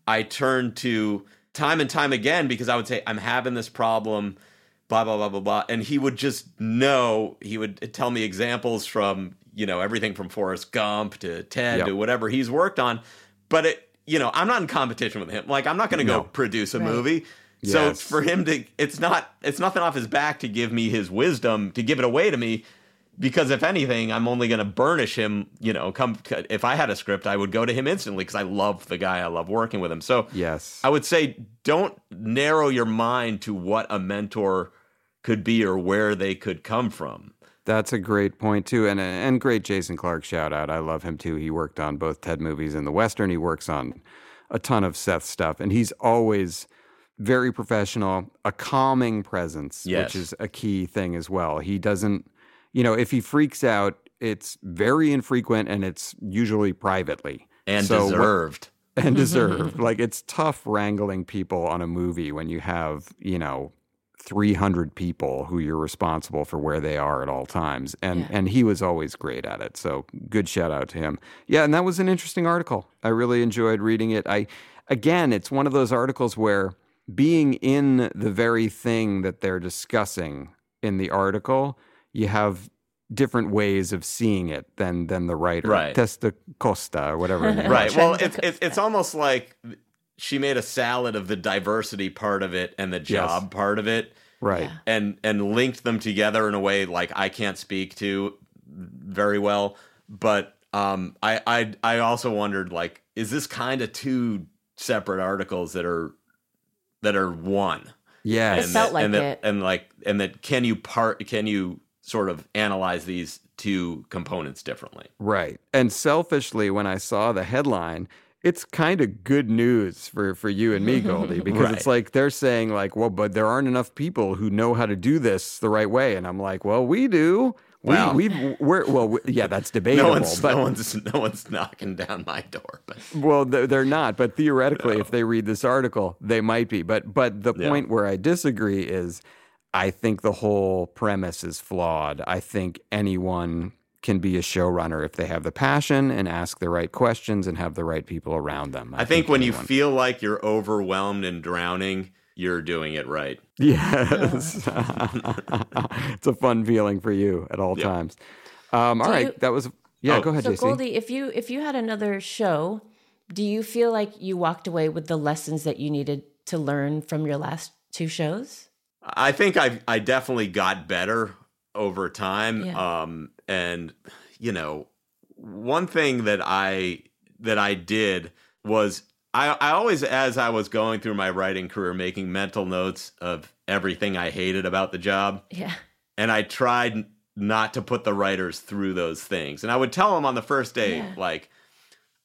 I turned to time and time again because I would say, I'm having this problem, blah, blah, blah, blah, blah. And he would just know, he would tell me examples from, you know, everything from Forrest Gump to Ted Yep. to whatever he's worked on. But it, you know, I'm not in competition with him. Like, I'm not going to go No. produce a Right. movie. So Yes. for him to, it's not, it's nothing off his back to give me his wisdom, to give it away to me because if anything, I'm only going to burnish him. You know, come if I had a script, I would go to him instantly because I love the guy. I love working with him. So Yes. I would say don't narrow your mind to what a mentor could be or where they could come from. That's a great point too, and and great Jason Clark shout out. I love him too. He worked on both Ted movies and the Western. He works on a ton of Seth stuff, and he's always very professional, a calming presence, Yes. which is a key thing as well. He doesn't, you know, if he freaks out, it's very infrequent, and it's usually privately And So what- deserved. and deserved. like it's tough wrangling people on a movie when you have, you know, 300 people who you're responsible for where they are at all times. And and he was always great at it. So good shout out to him. Yeah, and that was an interesting article. I really enjoyed reading it. I again, it's one of those articles where being in the very thing that they're discussing in the article, you have different ways of seeing it than than the writer. Right. Testa Costa or whatever. her name is. Right. Well, it's, it's it's almost like she made a salad of the diversity part of it and the job part of it. Right. and and linked them together in a way like I can't speak to very well. But um, I I I also wondered like, is this kind of two separate articles that are that are one? yeah It felt that, like and that, it. and like and that can you part can you sort of analyze these two components differently? Right. And selfishly, when I saw the headline, it's kind of good news for, for you and me, Goldie, because it's like they're saying, like, well, but there aren't enough people who know how to do this the right way. And I'm like, well, we do. Well. we, we've we're well, we, yeah, that's debatable. No one's, but no one's, no one's knocking down my door. But well, they're not. But theoretically, if they read this article, they might be. But but the Yeah. point where I disagree is, I think the whole premise is flawed. I think anyone can be a showrunner if they have the passion and ask the right questions and have the right people around them. I think when you feel like you're overwhelmed and drowning, you're doing it right. Yes. it's a fun feeling for you at all Yeah. times. Um, all Do right, you- that was yeah. Oh. go ahead, So JC. Goldie, if you if you had another show, do you feel like you walked away with the lessons that you needed to learn from your last two shows? I think I I definitely got better over time. Yeah. Um, and you know, one thing that I that I did was I I always as I was going through my writing career making mental notes of everything I hated about the job, Yeah. and I tried not to put the writers through those things. And I would tell them on the first day, Yeah. like,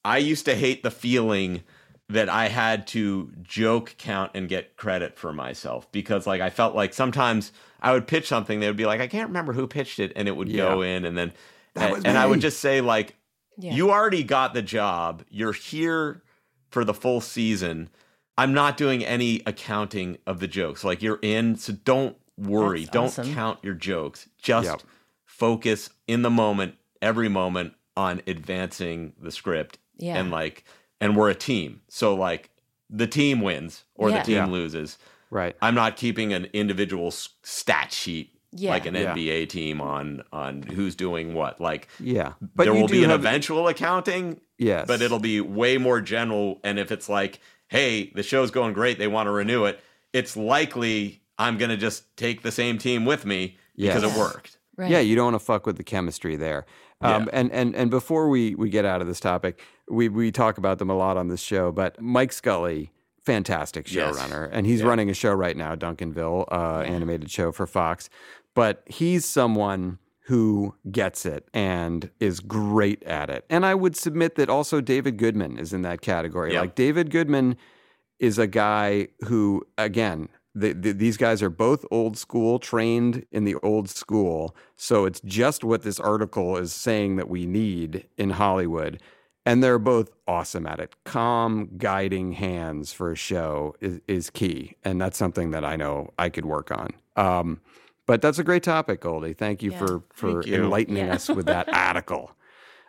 I used to hate the feeling that I had to joke count and get credit for myself because, like, I felt like sometimes I would pitch something, they would be like, I can't remember who pitched it, and it would go in, and then, That was and I would just say, like, Yeah. you already got the job, you're here for the full season. I'm not doing any accounting of the jokes. Like you're in, so don't worry. That's don't awesome. count your jokes. Just Yep. focus in the moment, every moment on advancing the script. Yeah. And like and we're a team. So like the team wins or Yeah. the team Yeah. loses. Right. I'm not keeping an individual stat sheet Yeah. like an Yeah. NBA team on on who's doing what. Like Yeah, but there will be an have- eventual accounting Yes, but it'll be way more general. And if it's like, hey, the show's going great, they want to renew it, it's likely I'm going to just take the same team with me because it worked. Right. Yeah, you don't want to fuck with the chemistry there. Um, Yeah. and, and and before we, we get out of this topic, we, we talk about them a lot on this show, but Mike Scully, fantastic Yes. showrunner, and he's running a show right now, Duncanville, uh, animated show for Fox. But he's someone who gets it and is great at it. And I would submit that also David Goodman is in that category. Yep. Like David Goodman is a guy who, again, the, the, these guys are both old school, trained in the old school. So it's just what this article is saying that we need in Hollywood. And they're both awesome at it. Calm, guiding hands for a show is, is key. And that's something that I know I could work on. Um, but that's a great topic, Goldy. Thank you Yeah. for, for Thank you. enlightening Yeah. us with that article.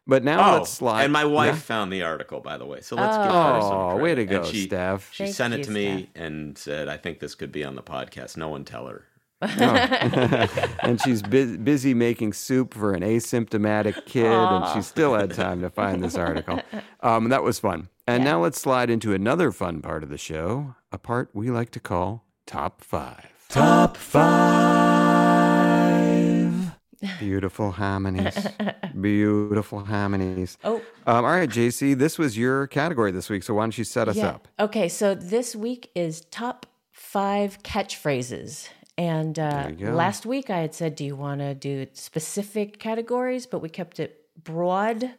But now Oh, let's slide. and my wife Yeah? found the article, by the way. So let's give her some credit. Oh, credit. way to And go, she, Steph. She Thank sent it you, to me and said, I think this could be on the podcast. No one tell her. and she's bu- busy making soup for an asymptomatic kid, and she still had time to find this article. Um, that was fun. And now let's slide into another fun part of the show, a part we like to call Top Five. Top five. Beautiful harmonies. Beautiful harmonies. Oh. Um, all right, JC, this was your category this week, so why don't you set us Yeah. up? Okay, so this week is top five catchphrases. And uh, There you go. last week I had said, do you want to do specific categories? But we kept it broad.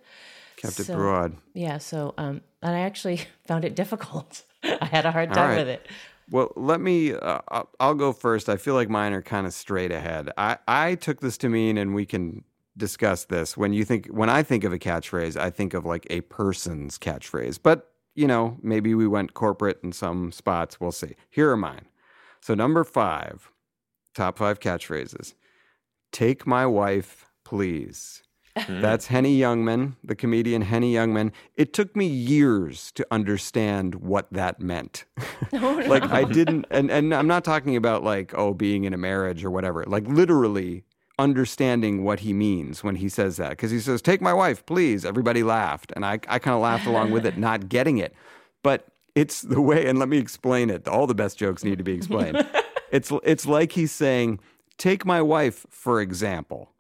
Kept it broad. Yeah, so, um, and I actually found it difficult. I had a hard time right. with it. Well, let me. Uh, I'll- I'll go first. I feel like mine are kind of straight ahead. I I took this to mean, and we can discuss this. When you think, when I think of a catchphrase, I think of like a person's catchphrase. But you know, maybe we went corporate in some spots. We'll see. Here are mine. So number five, top five catchphrases. Take my wife, please. Hmm. That's Henny Youngman, the comedian Henny Youngman. It took me years to understand what that meant. Oh, like I didn't and, and I'm not talking about like, oh, being in a marriage or whatever. Like literally understanding what he means when he says that. Because he says, Take my wife, please. Everybody laughed. And I, I kind of laughed along with it, not getting it. But it's the way, and let me explain it. All the best jokes need to be explained. it's it's like he's saying, Take my wife, for example.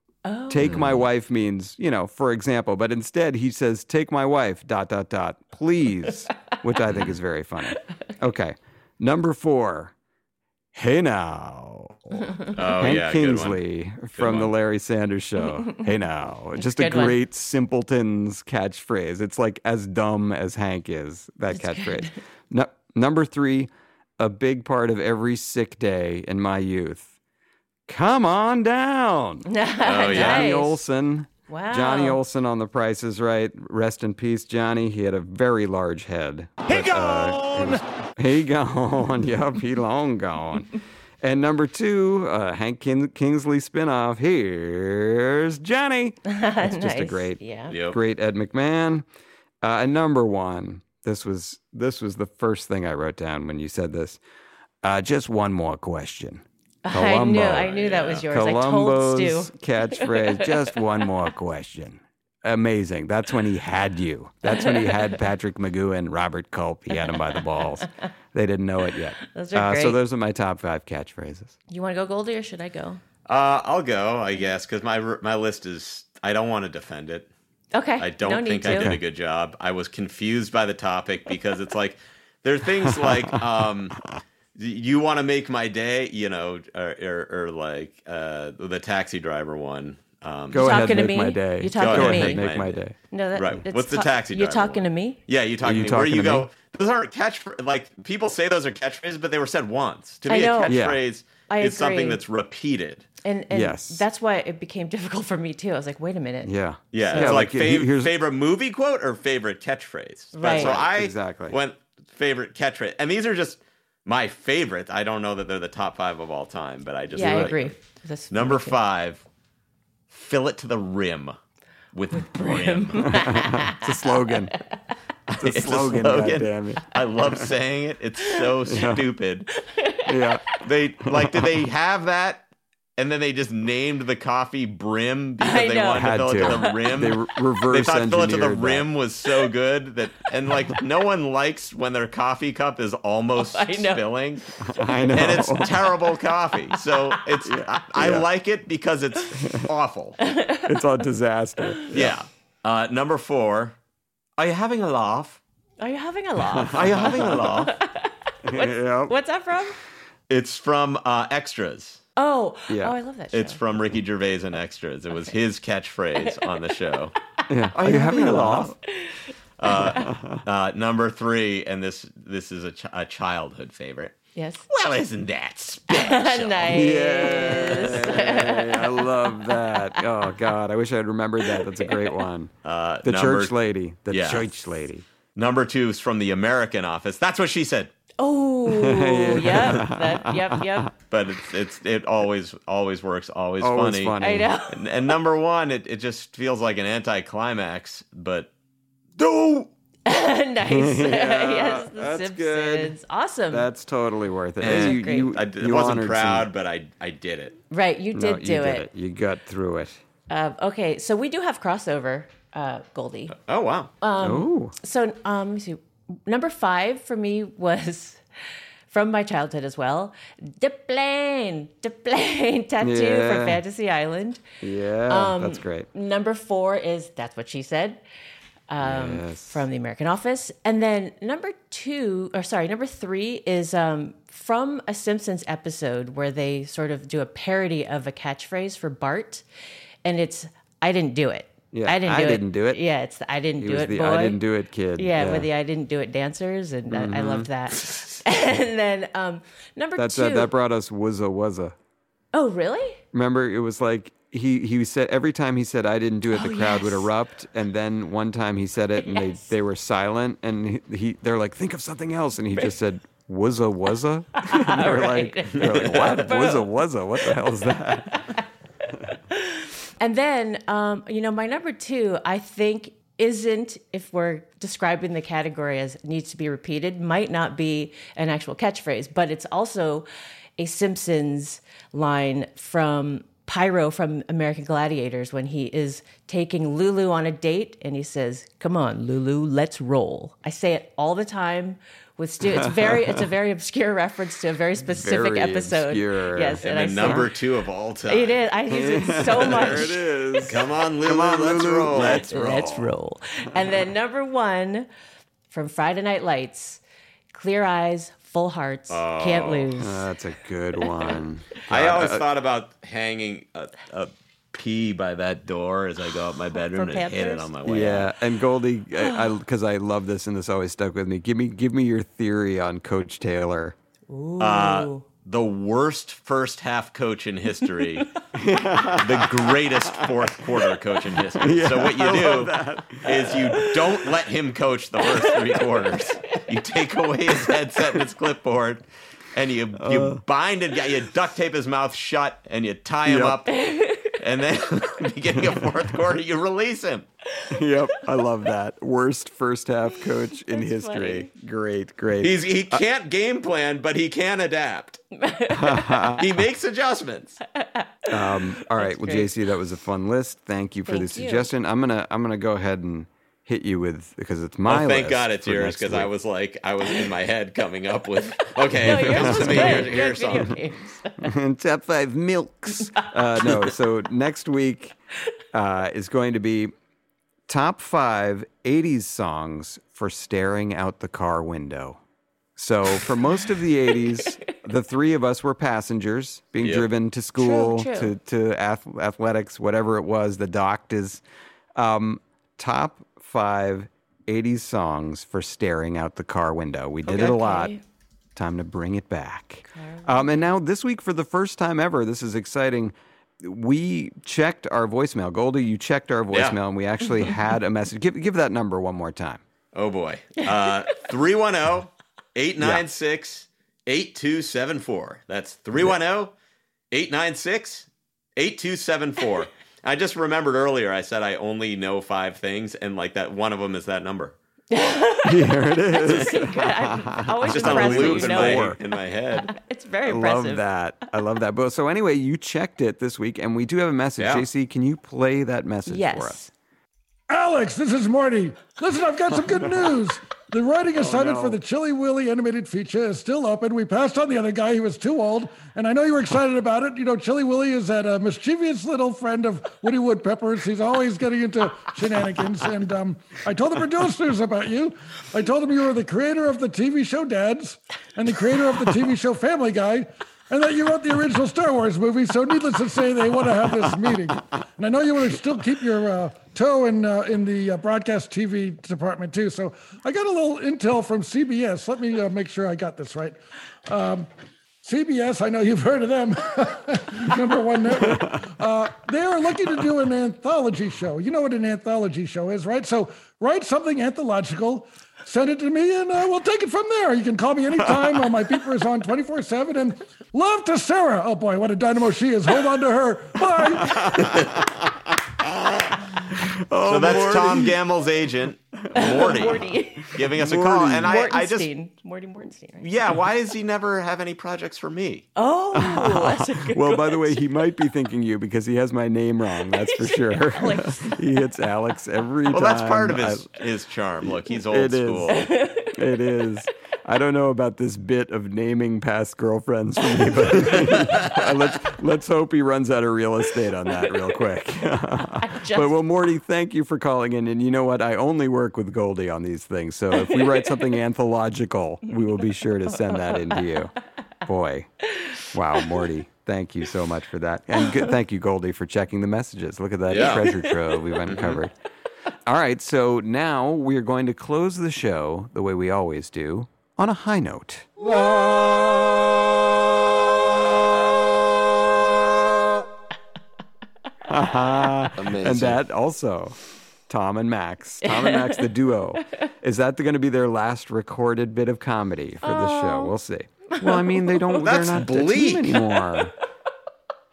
Take my oh. wife means, you know, for example, but instead he says, take my wife, dot, dot, dot, please, which I think is very funny. Okay. Number four, hey now. Oh, Hank yeah. Kingsley from the. Larry Sanders Show. hey now. Just a good one. great simpleton's catchphrase. It's like as dumb as Hank is, that catchphrase. No, number three, a big part of every sick day in my youth. come on down. Oh, yeah. Johnny Olson. Wow. Johnny Olson on The Price is Right. Rest in peace, Johnny. He had a very large head. He gone. he gone. Yup, he long gone. and number two, uh, Hank Kin- Kingsley spinoff. Here's Johnny. That's just a great, Yeah. Yep. great Ed McMahon. Uh, and number one, this was this was the first thing I wrote down when you said this. Uh, just one more question. I knew, I knew that was yours. I told Stu. Catchphrase. Just one more question. Amazing. That's when he had you. That's when he had Patrick McGoohan and Robert Culp. He had him by the balls. They didn't know it yet. Those are Uh, so those are my top five catchphrases. You want to go Goldy or should I go? Uh, I'll go, I guess, because my my list is. I don't want to defend it. Okay. I don't no think I did a good job. I was confused by the topic because it's like there are things like um, you want to make my day, you know, or, or, or like uh, the taxi driver one. Um, Go ahead, talking to make me? my day. You talking to Go me? ahead, Make make my my day. day. No, that, Right. it's What's the ta- taxi You're driver talking to me? Yeah, you talking you to me. Where talking you go? me? Those aren't catch like people say those are catchphrases, but they were said once. To I me, a catchphrase I is something that's repeated. And, and Yes. that's why it became difficult for me too. I was like, wait a minute. Yeah. Yeah, Yeah, like, like, fav- here's- favorite movie quote or favorite catchphrase. But Right. so I exactly. went favorite catchphrase, and these are just my favorite. I don't know that they're the top five of all time, but I just Yeah, I agree. That's Number five, fill it to the rim with, brim. It's a slogan. It's a It's a slogan, slogan. goddammit. I love saying it. It's so stupid. Yeah. They like, did they have that? And then they just named the coffee Brim because I they know. wanted to Had fill it to to. the rim. They re- They thought fill it to the engineered that. rim was so good that, and like no one likes when their coffee cup is almost I know. spilling, I know. and it's terrible coffee. So it's I, I Yeah. like it because it's awful. it's a disaster. Yeah. Uh, number four, are you having a laugh? Are you having a laugh? Are you having a laugh? Yep. What's that from? It's from uh, Extras. Oh, Yeah. oh, I love that show. It's from Ricky Gervais and Extras. It was his catchphrase on the show. Yeah. Are you having a laugh? Uh, number three, and this this is a, ch- a childhood favorite. yes. Well, isn't that special? nice. Yay, I love that. Oh God, I wish I'd remembered that. That's a great one. Uh, The number, church lady. The Yeah. church lady. Number two is from the American Office. That's what she said. Oh, yep. That, yep, yep. But it's it's it always always works. Always, Always funny. funny. I know. And, and number one, it, it just feels like an anticlimax. But do nice. yes, The that's Simpsons. good. Awesome. That's totally worth it. Those you, great. you, I, d- I you wasn't proud, some- but I I did it. right, you did no, do you did it. it. You got through it. Uh, okay, so we do have crossover, uh, Goldy. Oh wow. oh, So, um, let me see. Number five for me was from my childhood as well. The plane, the plane tattoo Yeah. from Fantasy Island. yeah, Um, that's great. Number four is that's what she said um, Yes. from the American Office, and then number two, or sorry, number three is um, from a Simpsons episode where they sort of do a parody of a catchphrase for Bart, and it's "I didn't do it." Yeah, I didn't I do it. didn't do it. Yeah, it's the I didn't He do it. the boy. I didn't do it kid. Yeah, with the I didn't do it dancers, and I, I loved that. and then um, number That's two. uh, that brought us wuzza wuzza. oh, really? Remember, it was like he he said every time he said I didn't do it, the Oh, crowd would erupt, and then one time he said it, and Yes. they they were silent, and he, he they're like think of something else, and he just said wuzza wuzza. and they were like, they were like what wuzza wuzza? What the hell is that? And then, um, you know, my number two, I think, isn't, if we're describing the category as needs to be repeated, might not be an actual catchphrase, but it's also a Simpsons line from Pyro from American Gladiators when he is taking Lulu on a date and he says, Come on, Lulu, let's roll. I say it all the time. With Stu, it's very, it's a very obscure reference to a very specific Very episode. obscure. Yes, And, and, the I number two of all time. it is. I use it so much. There it is. Come on, Lulu. on, let's roll. let's Let's roll. And then number one from Friday Night Lights, clear eyes, full hearts, can't oh, lose. That's a good one. I always thought about hanging a, a pee by that door as I go up my bedroom For and hit it on my way Yeah, out. and Goldy, I because I, love this and this always stuck with me. Give me give me your theory on Coach Taylor. Ooh. Uh, the worst first half coach in history, the greatest fourth quarter coach in history. so what you do is you don't let him coach the first three quarters. You take away his headset and his clipboard, and you you bind it, you duct tape his mouth shut, and you tie him Yep. up. And then beginning of fourth quarter, you release him. yep, I love that. Worst first half coach in That's history. Great, great. He's he can't game plan, but he can adapt. he makes adjustments. Um, all right, well, great. JC, that was a fun list. Thank you for the Thank you. suggestion. I'm gonna I'm gonna go ahead and hit you with because it's my. Oh, thank list God it's yours because I was like I was in my head coming up with okay. No, if it yours comes was to me, good. here's, here's some. top five milks. Uh, no, so next week uh, is going to be top five 80s songs for staring out the car window. So for most of the 80s, the three of us were passengers being Yep. driven to school, True, to, to ath- athletics, whatever it was, the doctors. Um, top five 80s songs for staring out the car window. We did it a lot. Time to bring it back. Um, and now this week, for the first time ever, this is exciting. We checked our voicemail. Goldy, you checked our Yeah. voicemail, and we actually had a message. Give give that number one more time. Oh boy. Uh 310 896 8274. That's 310 896 8274. I just remembered earlier I said I only know five things, and like that one of them is that number. Here it is. I'm always It's just on a loop in my, in my head. It's very I impressive. love that. I love that. But so anyway, you checked it this week, and we do have a message. Yeah. JC, can you play that message for Yes. us? Alex, this is Marty. Listen, I've got some good news. The writing assignment for the Chili Willy animated feature is still open. We passed on the other guy; he was too old, and I know you were excited about it. You know, Chili Willy is that uh, mischievous little friend of Woody Woodpepper's. He's always getting into shenanigans, and um, I told the producers about you. I told them you were the creator of the TV show Dads and the creator of the TV show Family Guy. And that you wrote the original Star Wars movie, so needless to say, they want to have this meeting. And I know you want to still keep your uh, toe in uh, in the uh, broadcast TV department too. So I got a little intel from CBS. Let me uh, make sure I got this right. Um, CBS, I know you've heard of them, number one network. Uh, they are looking to do an anthology show. You know what an anthology show is, right? So write something anthological, send it to me, and uh, we'll take it from there. You can call me anytime. uh, my beeper is on 24 7. And love to Sarah. Oh boy, what a dynamo she is. Hold on to her. Bye. Oh, so that's Tom Gamble's agent, Morty, Morty. giving us a call. And I, I just, Mortenstein. Morty Mortenstein, right? yeah, why does he never have any projects for me? Oh, that's a good Well, by the way, he might be thinking you because he has my name wrong. That's for sure. He hits Alex every time. Well, that's part of I- his, his charm. Look, he's old It is. school. it is. I don't know about this bit of naming past girlfriends for me, but let's let's hope he runs out of real estate on that real quick. just- but well, Morty, thank you for calling in. And you know what? I only work with Goldy on these things, so if we write something anthological, we will be sure to send that in to you. Boy, wow, Morty. Thank you so much for that. And good, thank you, Goldy, for checking the messages. Look at that Yeah. treasure trove we've mm-hmm. uncovered. All right, so now we are going to close the show the way we always do on a high note. And that also, Tom and Max, Tom and Max, the duo. Is that going to be their last recorded bit of comedy for the show? Oh. We'll see. Well, I mean, they don't. That's they're not bleak. a team anymore.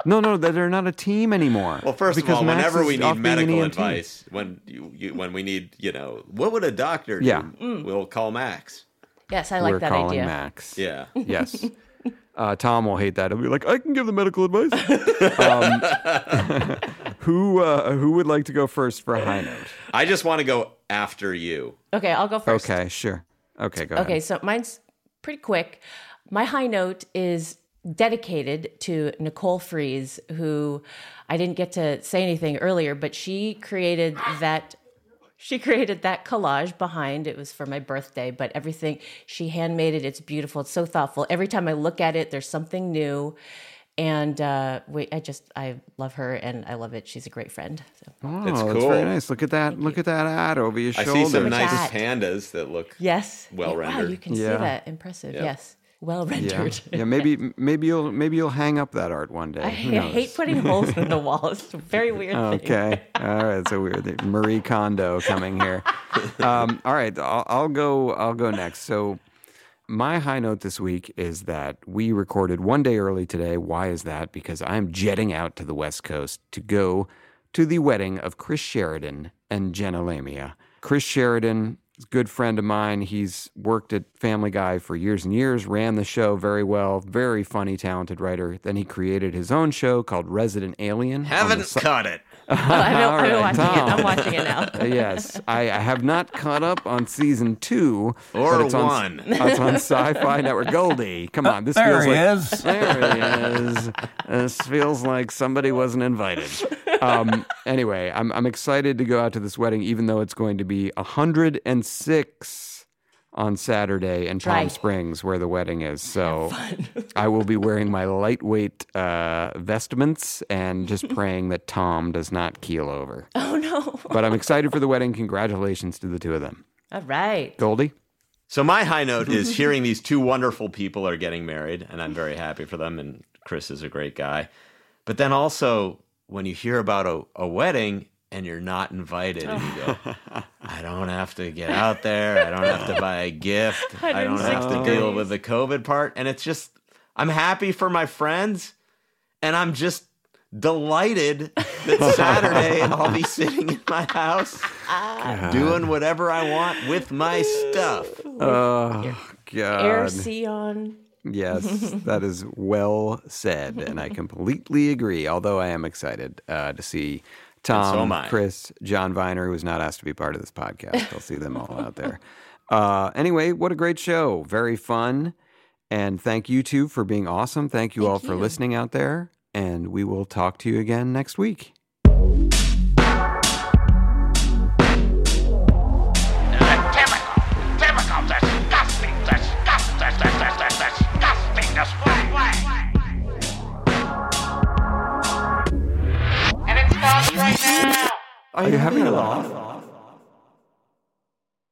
No, no, they're they're not a team anymore. Well, first Because of all, Max whenever is we off need medical EMT. advice, when you, you when we need, you know, what would a doctor do? Yeah. Mm. We'll call Max. Yes, I like We're that calling idea. Max. Yeah. Yes. Uh, Tom will hate that. He'll be like, I can give the medical advice. um, who uh, who would like to go first for a high note? I just want to go after you. Okay, I'll go first. Okay, sure. Okay, go ahead. Okay, ahead. so mine's pretty quick. My high note is dedicated to Nicole Fries, who I didn't get to say anything earlier, but she created that. She created that collage behind. It was for my birthday, but everything she handmade it. It's beautiful. It's so thoughtful. Every time I look at it, there's something new, and uh, we. I just I love her and I love it. She's a great friend. So. Oh, It's that's cool. very nice. Look at that. Look at that ad over your I shoulder. see some Look nice pandas that look. Yes. Well Wow, rendered. you can Yeah. see that. Impressive. Yeah. Yes. Well Yeah, rendered. yeah. Maybe maybe you'll maybe you'll hang up that art one day. I, I hate putting holes in the wall. It's a very weird thing. Okay. All right. So weird. Marie Kondo coming here. Um, all right. I'll, I'll go. I'll go next. So my high note this week is that we recorded one day early today. Why is that? Because I'm jetting out to the West Coast to go to the wedding of Chris Sheridan and Jenna Lamia. Chris Sheridan good friend of mine. He's worked at Family Guy for years and years, ran the show very well, very funny, talented writer. Then he created his own show called Resident Alien. Haven't si- cut it. I've been, I've been All right, watching it. Tom. I'm watching it now. Yes, I, I have not caught up on season two, Or but it's on, one. It's on Sci-Fi Network. Goldy, come on, this There feels he like is. there he is. This feels like somebody wasn't invited. Um, anyway, I'm I'm excited to go out to this wedding, even though it's going to be 106 on Saturday in Palm Right. Springs, where the wedding is. So I will be wearing my lightweight uh, vestments and just praying that Tom does not keel over. Oh no! But I'm excited for the wedding. Congratulations to the two of them. All right. Goldy? So my high note is hearing these two wonderful people are getting married, and I'm very happy for them. And Chris is a great guy. But then also when you hear about a, a wedding and you're not invited, and you go, I don't have to get out there. I don't have to buy a gift. I don't have to deal with the COVID part. And it's just, I'm happy for my friends, and I'm just delighted that Saturday I'll be sitting in my house doing whatever I want with my stuff. Oh, Air God. sea on. Yes, that is well said. And I completely agree, although I am excited uh, to see Tom, so. Chris, John Viener, who was not asked to be part of this podcast. I'll see them all out there. Uh, anyway, what a great show. Very fun. And thank you two for being awesome. Thank you all for listening out there. And we will talk to you again next week. Are you having a laugh?